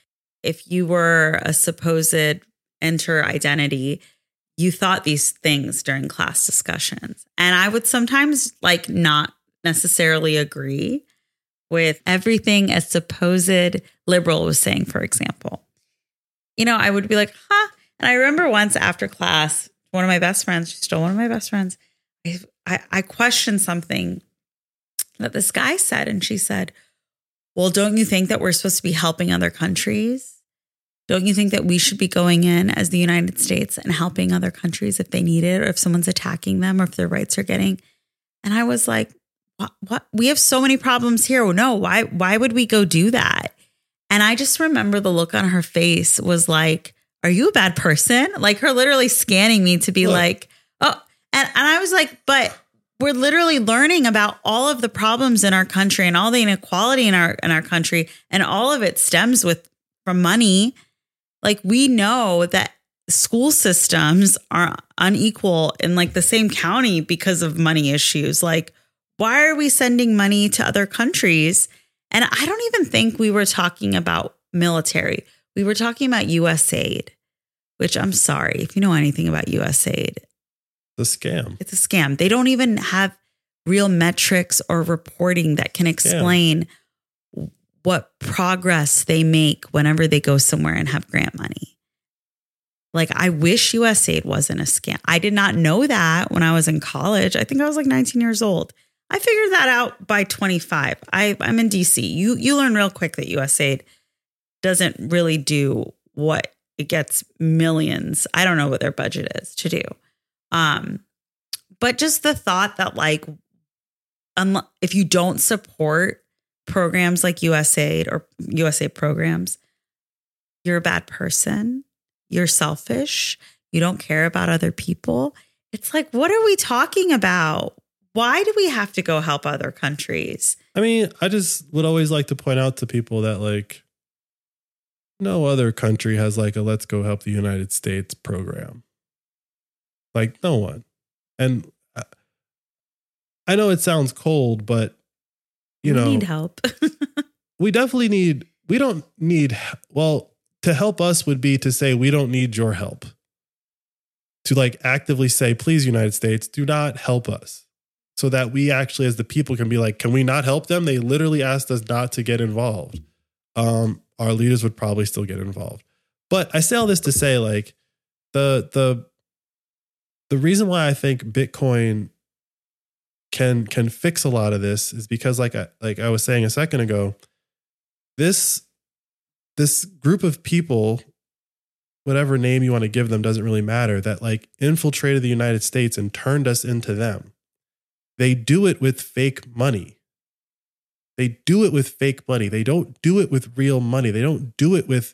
if you were a supposed enter identity, you thought these things during class discussions. And I would sometimes like not necessarily agree with everything a supposed liberal was saying, for example. You know, I would be like, huh. And I remember once after class, one of my best friends, she's still one of my best friends, I, I, questioned something that this guy said. And she said, Well, don't you think that we're supposed to be helping other countries? Don't you think that we should be going in as the United States and helping other countries if they need it or if someone's attacking them or if their rights are getting? And I was like, what, what? We have so many problems here. No, why why would we go do that? And I just remember the look on her face was like, Are you a bad person? Like her literally scanning me to be Look. like, Oh, and, and I was like, but we're literally learning about all of the problems in our country and all the inequality in our in our country, and all of it stems with from money. Like we know that school systems are unequal in like the same county because of money issues. Like, why are we sending money to other countries? And I don't even think we were talking about military. We were talking about USAID, which I'm sorry if you know anything about USAID, The scam. it's a scam. They don't even have real metrics or reporting that can explain what progress they make whenever they go somewhere and have grant money. Like, I wish USAID wasn't a scam. I did not know that when I was in college. I think I was like 19 years old. I figured that out by 25. I, I'm in DC. You you learn real quick that USAID doesn't really do what it gets millions. I don't know what their budget is to do. Um, but just the thought that like, if you don't support programs like USAID or USA programs, you're a bad person. You're selfish. You don't care about other people. It's like, what are we talking about? Why do we have to go help other countries? I mean, I just would always like to point out to people that like no other country has like a let's go help the United States program. Like no one. And I- I know it sounds cold, but you we know, need help. we definitely need we don't need well to help us would be to say we don't need your help to like actively say please united states do not help us so that we actually as the people can be like can we not help them they literally asked us not to get involved um our leaders would probably still get involved but i say all this to say like the the the reason why i think bitcoin can can fix a lot of this is because like I like I was saying a second ago, this this group of people, whatever name you want to give them, doesn't really matter, that like infiltrated the United States and turned us into them. They do it with fake money. They do it with fake money. They don't do it with real money. They don't do it with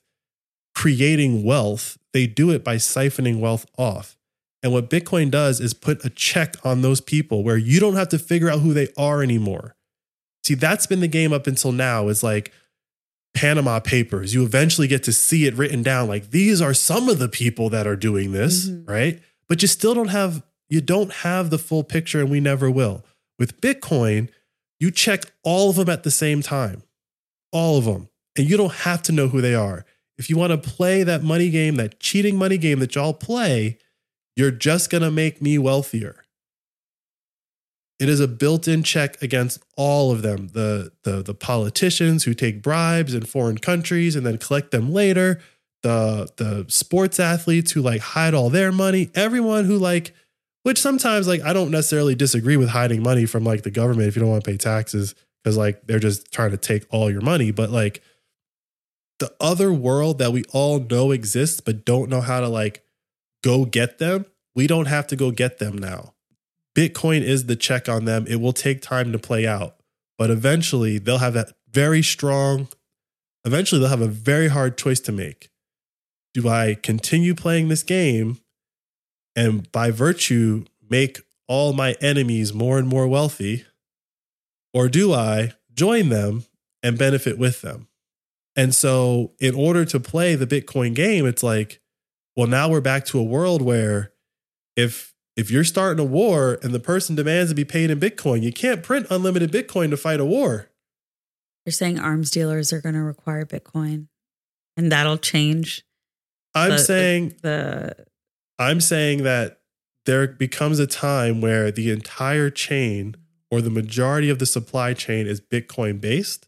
creating wealth. They do it by siphoning wealth off. And what Bitcoin does is put a check on those people where you don't have to figure out who they are anymore. See, that's been the game up until now is like Panama Papers. You eventually get to see it written down like these are some of the people that are doing this, Mhm. right? But you still don't have you don't have the full picture and we never will. With Bitcoin, you check all of them at the same time. All of them. And you don't have to know who they are. if you want to play that money game, that cheating money game that y'all play, you're just going to make me wealthier. It is a built-in check against all of them. The, the the politicians who take bribes in foreign countries and then collect them later, the the sports athletes who like hide all their money, everyone who like which sometimes like I don't necessarily disagree with hiding money from like the government if you don't want to pay taxes because like they're just trying to take all your money, but like the other world that we all know exists but don't know how to like go get them, we don't have to go get them now. Bitcoin is the check on them. It will take time to play out, but eventually they'll have that very strong, eventually they'll have a very hard choice to make. Do I continue playing this game and by virtue make all my enemies more and more wealthy? Or do I join them and benefit with them? And so, in order to play the Bitcoin game, it's like, well, now we're back to a world where if if you're starting a war and the person demands to be paid in Bitcoin, you can't print unlimited Bitcoin to fight a war. You're saying arms dealers are going to require Bitcoin, and that'll change. I'm the- saying the I'm saying that there becomes a time where the entire chain or the majority of the supply chain is Bitcoin based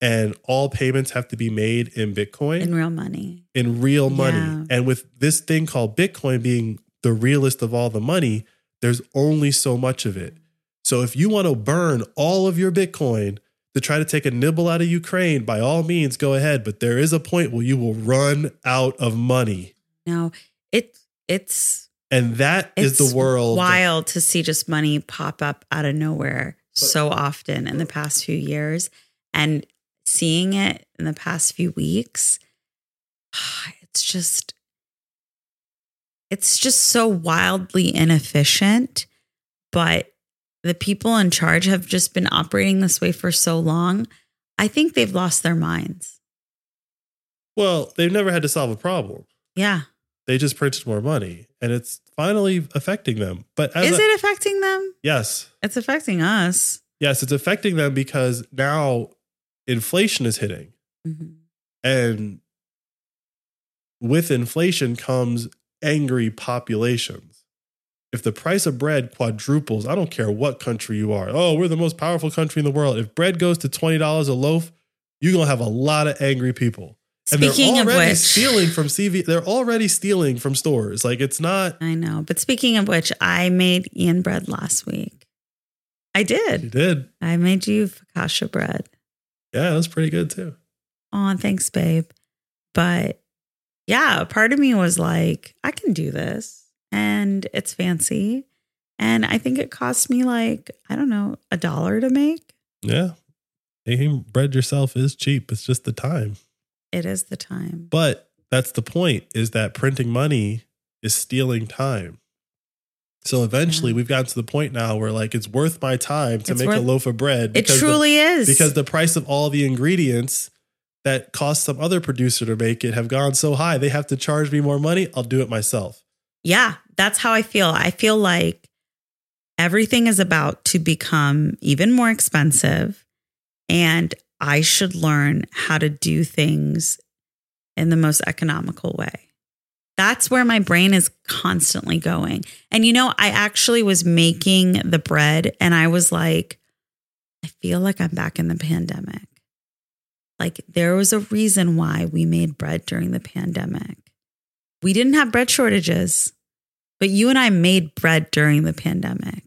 and all payments have to be made in Bitcoin in real money. in real money. Yeah. And with this thing called Bitcoin being the realest of all the money, there's only so much of it. So if you want to burn all of your Bitcoin to try to take a nibble out of Ukraine, by all means, go ahead. But there is a point where you will run out of money. No, it it's And that is the world. wild to see just money pop up out of nowhere so often in the past few years, and seeing it in the past few weeks. It's just it's just so wildly inefficient, but the people in charge have just been operating this way for so long. I think they've lost their minds. Well, they've never had to solve a problem. Yeah. They just printed more money and it's finally affecting them. But as Is a- it affecting them? yes, It's affecting us. yes, it's affecting them because now inflation is hitting. Mhm. And with inflation comes angry populations. If the price of bread quadruples, I don't care what country you are. Oh, we're the most powerful country in the world. If bread goes to $20 a loaf, you're going to have a lot of angry people. And Speaking they're of already which, stealing from CVS. They're already stealing from stores. Like it's not I know. But speaking of which, I made Ian bread last week. I you did. did. I made you focaccia bread. Yeah, that's pretty good too. Oh, thanks, babe. But yeah, part of me was like, I can do this. And it's fancy. And I think it cost me like, I don't know, a dollar to make. Yeah. Making bread yourself is cheap. It's just the time. It is the time. But that's the point is that printing money is stealing time. So eventually Yeah. we've gotten to the point now where like it's worth my time to It's make a loaf of bread It the- truly is. because the price of all the ingredients that cost some other producer to make it have gone so high. They have to charge me more money. I'll do it myself. Yeah, that's how I feel. I feel like everything is about to become even more expensive, and I should learn how to do things in the most economical way. That's where my brain is constantly going. And you know, I actually was making the bread and I was like, I feel like I'm back in the pandemic. Like there was a reason why we made bread during the pandemic. We didn't have bread shortages, but you and I made bread during the pandemic.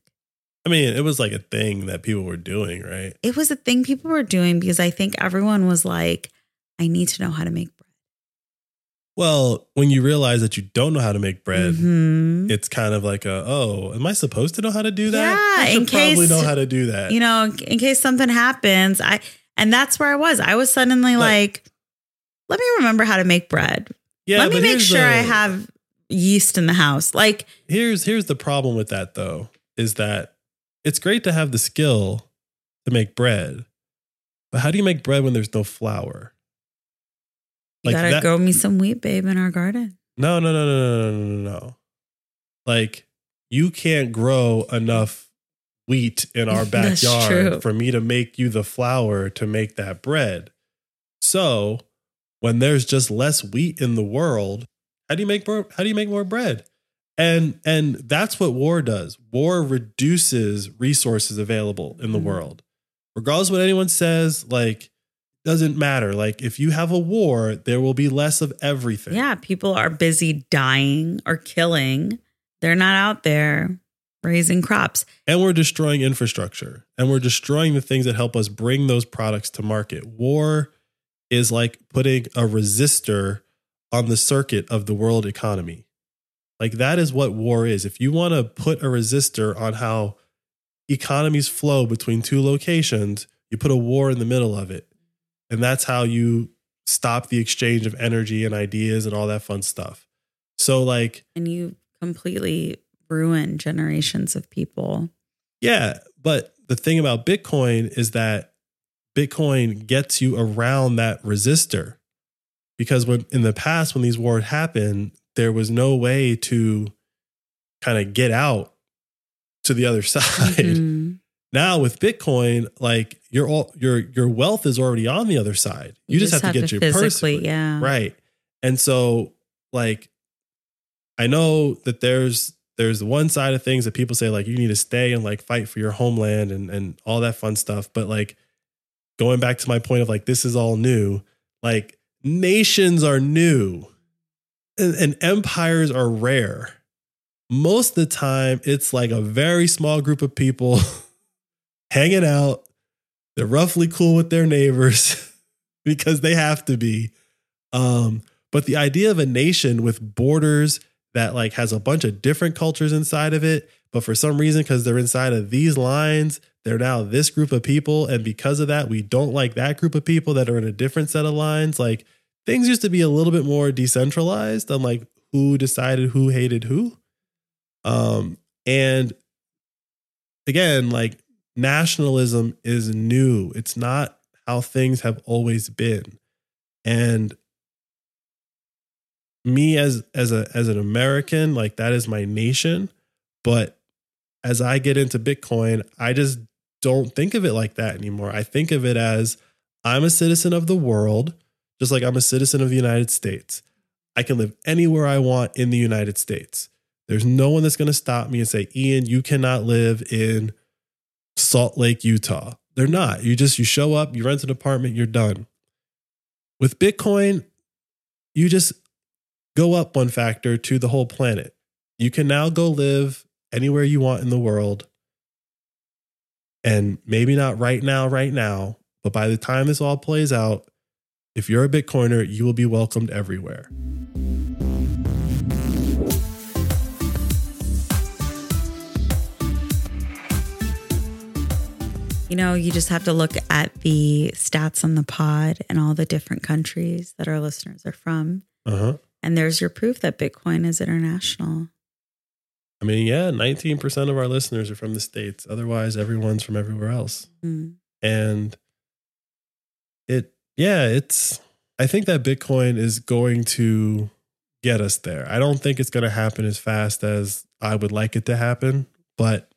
I mean, it was like a thing that people were doing, right? It was a thing people were doing because I think everyone was like, I need to know how to make bread. Well, when you realize that you don't know how to make bread, Mhm. it's kind of like a, oh, am I supposed to know how to do that? Yeah, in probably case- know how to do that. You know, in case something happens, I and that's where I was. I was suddenly like, let me remember how to make bread. yeah, let me make sure the- I have yeast in the house. Like, here's here's the problem with that though is that it's great to have the skill to make bread, but how do you make bread when there's no flour? You like gotta that, grow me some wheat, babe, in our garden. No, no, no, no, no, no, no, no. Like you can't grow enough wheat in our backyard for me to make you the flour to make that bread. So when there's just less wheat in the world, how do you make more, how do you make more bread? And and that's what war does. War reduces resources available in the Mhm. world. Regardless of what anyone says, like doesn't matter. Like if you have a war, there will be less of everything. Yeah, people are busy dying or killing. They're not out there raising crops. and we're destroying infrastructure and we're destroying the things that help us bring those products to market. War is like putting a resistor on the circuit of the world economy. Like that is what war is. If you want to put a resistor on how economies flow between two locations, you put a war in the middle of it. And that's how you stop the exchange of energy and ideas and all that fun stuff. So like And you completely ruin generations of people. Yeah, but the thing about Bitcoin is that Bitcoin gets you around that resistor. Because when in the past when these wars happened, there was no way to kind of get out to the other side. Mhm. Now with Bitcoin, like your all your your wealth is already on the other side. You, just, have, to get your purse physically, yeah. Right. And so like I know that there's there's one side of things that people say like you need to stay and like fight for your homeland and and all that fun stuff, but like going back to my point of like this is all new, like nations are new and, and empires are rare. Most of the time it's like a very small group of people hanging out. They're roughly cool with their neighbors because they have to be. Um, but the idea of a nation with borders that like has a bunch of different cultures inside of it, but for some reason, because they're inside of these lines, they're now this group of people. And because of that, we don't like that group of people that are in a different set of lines. Like things used to be a little bit more decentralized on like who decided who hated who. Um, and again, like nationalism is new. It's not how things have always been. And me as as a as an American, like that is my nation. But as I get into Bitcoin, I just don't think of it like that anymore. I think of it as I'm a citizen of the world, just like I'm a citizen of the United States. I can live anywhere I want in the United States. There's no one that's going to stop me and say, Ian, you cannot live in Salt Lake, Utah. They're not. You just you show up, you rent an apartment, you're done. With Bitcoin, you just go up one factor to the whole planet. You can now go live anywhere you want in the world. And maybe not right now, right now, but by the time this all plays out, if you're a Bitcoiner, you will be welcomed everywhere. You know, you just have to look at the stats on the pod and all the different countries that our listeners are from. Uh huh. And there's your proof that Bitcoin is international. I mean, yeah, 19% of our listeners are from the States. Otherwise, everyone's from everywhere else. Mm. And it, yeah, it's, I think that Bitcoin is going to get us there. I don't think it's going to happen as fast as I would like it to happen, but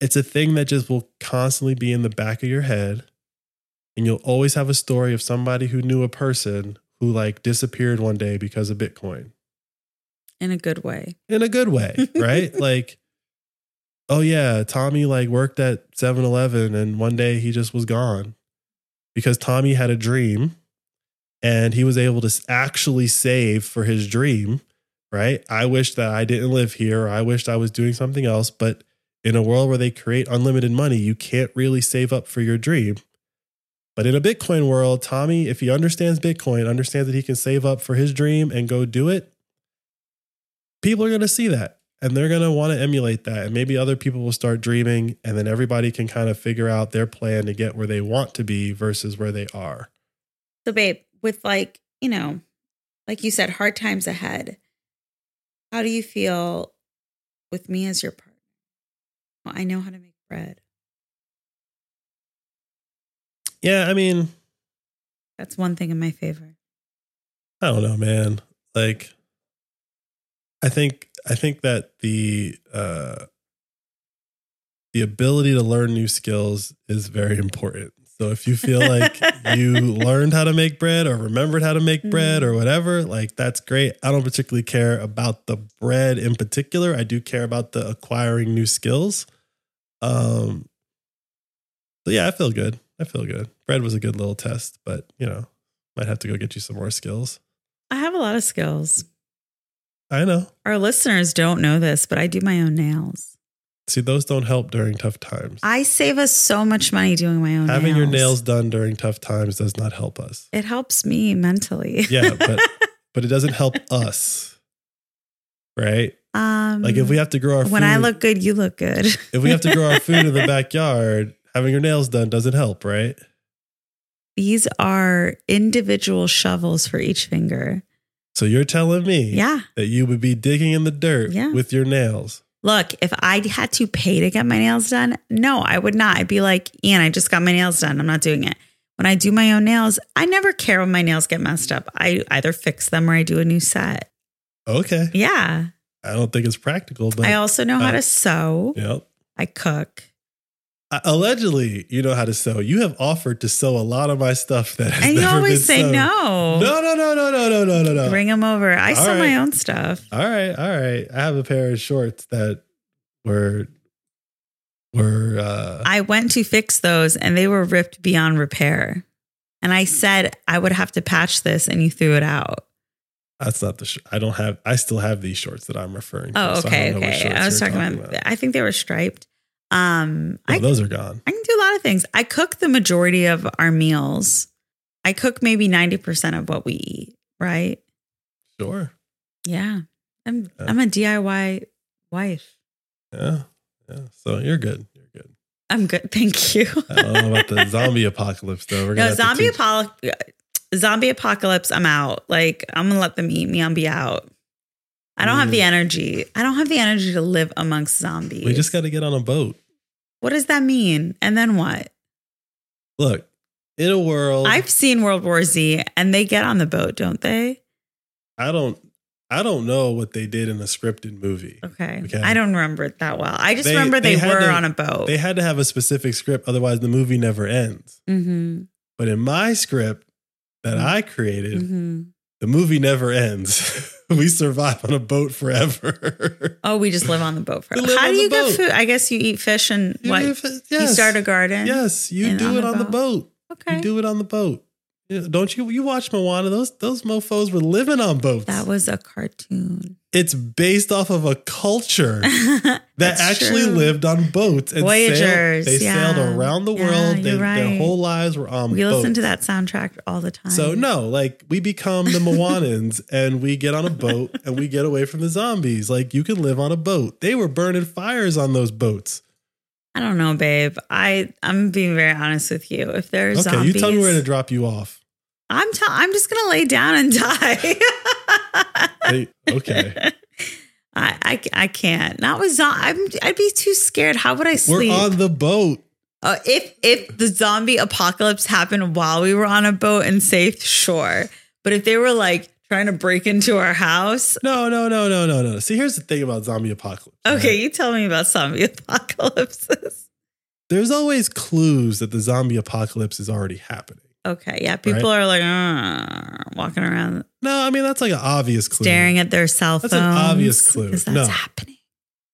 it's a thing that just will constantly be in the back of your head. And you'll always have a story of somebody who knew a person who like disappeared one day because of Bitcoin In a good way. in a good way, right? like, oh yeah, Tommy like worked at 7-Eleven and one day he just was gone because Tommy had a dream and he was able to actually save for his dream, right? I wish that I didn't live here. I wished I was doing something else, but in a world where they create unlimited money, you can't really save up for your dream. But in a Bitcoin world, Tommy, if he understands Bitcoin, understands that he can save up for his dream and go do it, people are going to see that and they're going to want to emulate that. And maybe other people will start dreaming and then everybody can kind of figure out their plan to get where they want to be versus where they are. So, babe, with like, you know, like you said, hard times ahead, how do you feel with me as your partner? Well, I know how to make bread. Yeah, I mean, That's one thing in my favor. I don't know, man. Like I think I think that the uh the ability to learn new skills is very important. So if you feel like you learned how to make bread or remembered how to make bread or whatever, like that's great. I don't particularly care about the bread in particular. I do care about the acquiring new skills. Um so yeah, I feel good. I feel good. Bread was a good little test, but you know, might have to go get you some more skills. I have a lot of skills. I know. Our listeners don't know this, but I do my own nails. See, those don't help during tough times. I save us so much money doing my own Having nails. your nails done during tough times does not help us. It helps me mentally. Yeah, but but it doesn't help us. Right? um Like if we have to grow our food. when food, I look good, you look good. if we have to grow our food in the backyard, having your nails done doesn't help, right? These are individual shovels for each finger. So you're telling me Yeah. that you would be digging in the dirt Yeah. with your nails. Look, if I had to pay to get my nails done, no, I would not. I'd be like, Ian, I just got my nails done. I'm not doing it. When I do my own nails, I never care when my nails get messed up. I either fix them or I do a new set. Okay. Yeah. I don't think it's practical, but I also know how uh, to sew. yep. I cook. Allegedly, you know how to sew. You have offered to sew a lot of my stuff that has And you always say sewn. no. No, no, no, no, no, no, no, no, no. Bring them over. I All sew my own stuff. All right, all right. I have a pair of shorts that were were uh I went to fix those and they were ripped beyond repair. And I said I would have to patch this and you threw it out. that's not the sh- I don't have I still have these shorts that I'm referring to. Oh, so I okay, don't know what okay. I was you're talking about, I think they were striped. Um Oh, I, those are gone. I can do a lot of things. I cook the majority of our meals. I cook maybe 90% of what we eat, right? Sure. Yeah. I'm Yeah. I'm a DIY wife. Yeah. Yeah. So you're good. You're good. I'm good. Thank you. I don't know about the zombie apocalypse though. We're No, zombie apocalypse. Zombie apocalypse. I'm out. Like I'm gonna let them eat me. I'm be out. I don't have Mm. the energy. I don't have the energy to live amongst zombies. We just got to get on a boat. What does that mean? And then what? Look, in a world I've seen World War Z, and they get on the boat, don't they? I don't I don't know what they did in a scripted movie. Okay. Okay. I don't remember it that well. I just They- remember they, they were to- on a boat. They had to have a specific script otherwise the movie never ends. mm-hmm. But in my script that I created, Mm-hmm. The movie never ends. we survive on a boat forever. Oh, we just live on the boat forever. How do you get food? I guess you eat fish and You what? live- You start a garden. Yes, you do on it the on the boat. Okay. You do it on the boat. Don't you? You watch Moana? Those those mofo's were living on boats. That was a cartoon. It's based off of a culture that actually true. lived on boats. And Voyagers, Sailed, they yeah. sailed around the Yeah, world. They, you're Their right. whole lives were on We boats. listen to that soundtrack all the time. So no, like we become the Moanans and we get on a boat and we get away from the zombies. Like you can live on a boat. They were burning fires on those boats. I don't know, babe. I I'm being very honest with you. If there's Okay, zombies, you tell me where to drop you off. I'm t- I'm just gonna lay down and die. Hey, okay. I, I I can't. Not with zom- I'm I'd be too scared. How would I sleep? We're on the boat. Uh, if if the zombie apocalypse happened while we were on a boat and safe, sure. But if they were like trying to break into our house, No, no, no, no, no, no. See, here's the thing about zombie apocalypse. right? okay, you tell me about zombie apocalypses. There's always clues that the zombie apocalypse is already happening. Okay, yeah, people are like "Uh," walking around No, I mean that's like an obvious clue. staring at their cell phone. That's an obvious clue. because that's No. happening.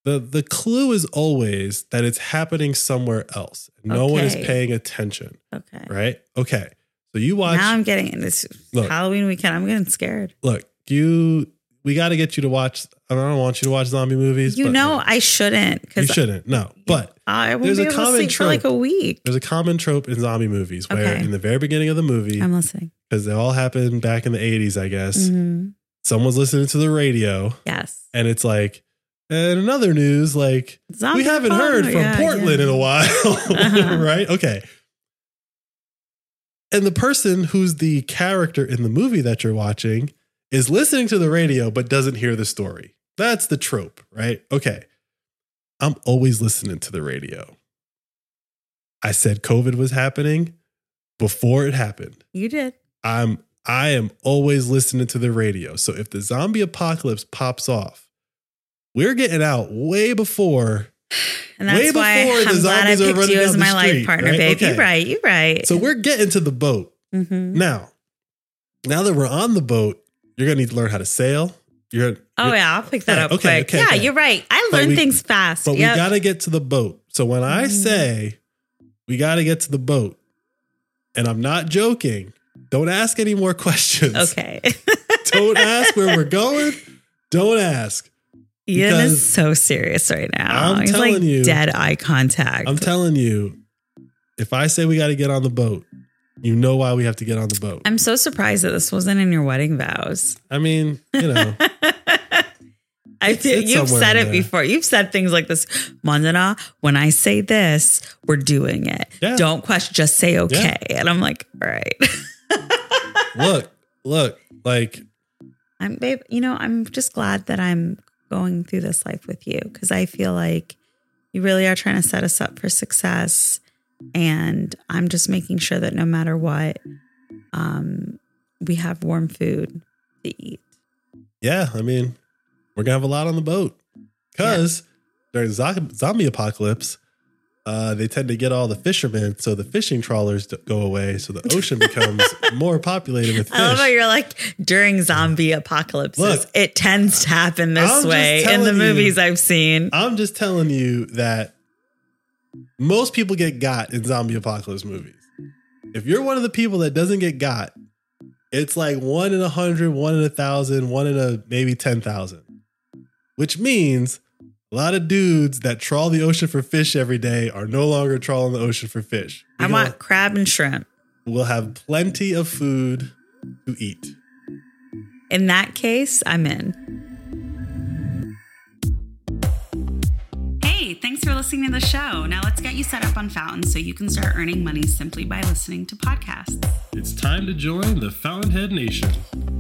The the clue is always that it's happening somewhere else. No one is paying attention. Okay, Right? Okay. So you watch now I'm getting this Look. Halloween weekend. I'm getting scared. look, you we gotta get you to watch I don't want you to watch zombie movies. You know I shouldn't you shouldn't. No. But I won't There's be a able to common sleep for like a trope. week. there's a common trope in zombie movies where Okay. in the very beginning of the movie, I'm listening. because they all happened back in the 80s, I guess, Mhm. someone's listening to the radio Yes. and it's like, and another news, like Zombie we haven't heard from Yeah, Portland yeah. in a while, Uh-huh. right? Okay. And the person who's the character in the movie that you're watching is listening to the radio but doesn't hear the story. That's the trope, right? Okay. I'm always listening to the radio. I said COVID was happening before it happened. You did. I'm I am always listening to the radio. So if the zombie apocalypse pops off, we're getting out way before And that's Way why before the I'm glad I are picked running you as my life partner, right? babe. You're right. You're right. So we're getting to the boat. Mhm. Now, now that we're on the boat, you're gonna need to learn how to sail. You're Oh you're- yeah, I'll pick that up okay, quick. okay, yeah, okay. you're right. I learn we- things fast. But Yep. we gotta get to the boat. So when I Mhm. say we gotta get to the boat, and I'm not joking, don't ask any more questions. okay. Don't ask where we're going. Don't ask. Ian is so serious right now. I'm He's telling like you- dead eye contact. I'm telling you, if I say we gotta get on the boat, you know why we have to get on the boat. I'm so surprised that this wasn't in your wedding vows. I mean, you know, I it's you've said it before. You've said things like this, Mandana. When I say this, we're doing it. Yeah. Don't question. Just say okay. And I'm like, all right. look, look, like I'm babe. You know, I'm just glad that I'm going through this life with you because I feel like you really are trying to set us up for success, and I'm just making sure that no matter what, um, we have warm food to eat. yeah, I mean, we're gonna have a lot on the boat because during zo- zombie apocalypse, uh, they tend to get all the fishermen, so the fishing trawlers go away, so the ocean becomes more populated with fish. I love how you're like during zombie apocalypses, Look, it tends to happen this I'm way in the you. movies I've seen. I'm just telling you that most people get got in zombie apocalypse movies. If you're one of the people that doesn't get got, it's like one in a hundred, one in a thousand, one in a maybe 10,000, which means a lot of dudes that trawl the ocean for fish every day are no longer trawling the ocean for fish. I want gonna- crab and shrimp. We'll have plenty of food to eat. In that case, I'm in. Thanks for listening to the show. Now let's get you set up on Fountain so you can start earning money simply by listening to podcasts. It's time to join the Fountainhead Nation.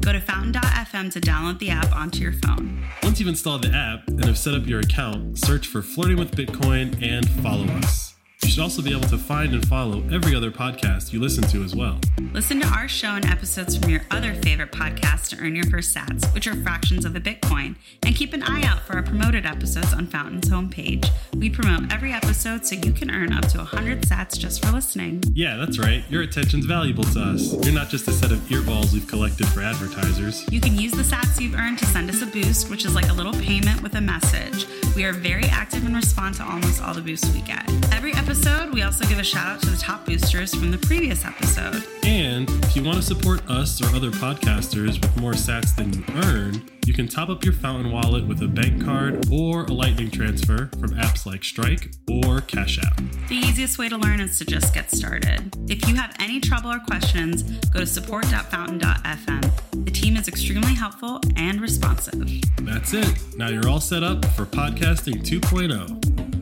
Go to fountain.fm to download the app onto your phone. Once you've installed the app and have set up your account, search for Flirting with Bitcoin and follow us. You should also be able to find and follow every other podcast you listen to as well. Listen to our show and episodes from your other favorite podcasts to earn your first sats, which are fractions of a Bitcoin. And keep an eye out for our promoted episodes on Fountain's homepage. We promote every episode so you can earn up to 100 sats just for listening. Yeah, that's right. Your attention's valuable to us. You're not just a set of earballs we've collected for advertisers. You can use the sats you've earned to send us a boost, which is like a little payment with a message. We are very active and respond to almost all the boosts we get. Every episode, we also give a shout out to the top boosters from the previous episode. And if you want to support us or other podcasters with more sats than you earn, you can top up your Fountain wallet with a bank card or a lightning transfer from apps like Strike or Cash App. The easiest way to learn is to just get started. If you have any trouble or questions, go to support.fountain.fm. The team is extremely helpful and responsive. That's it. Now you're all set up for podcasting oh. 2.0.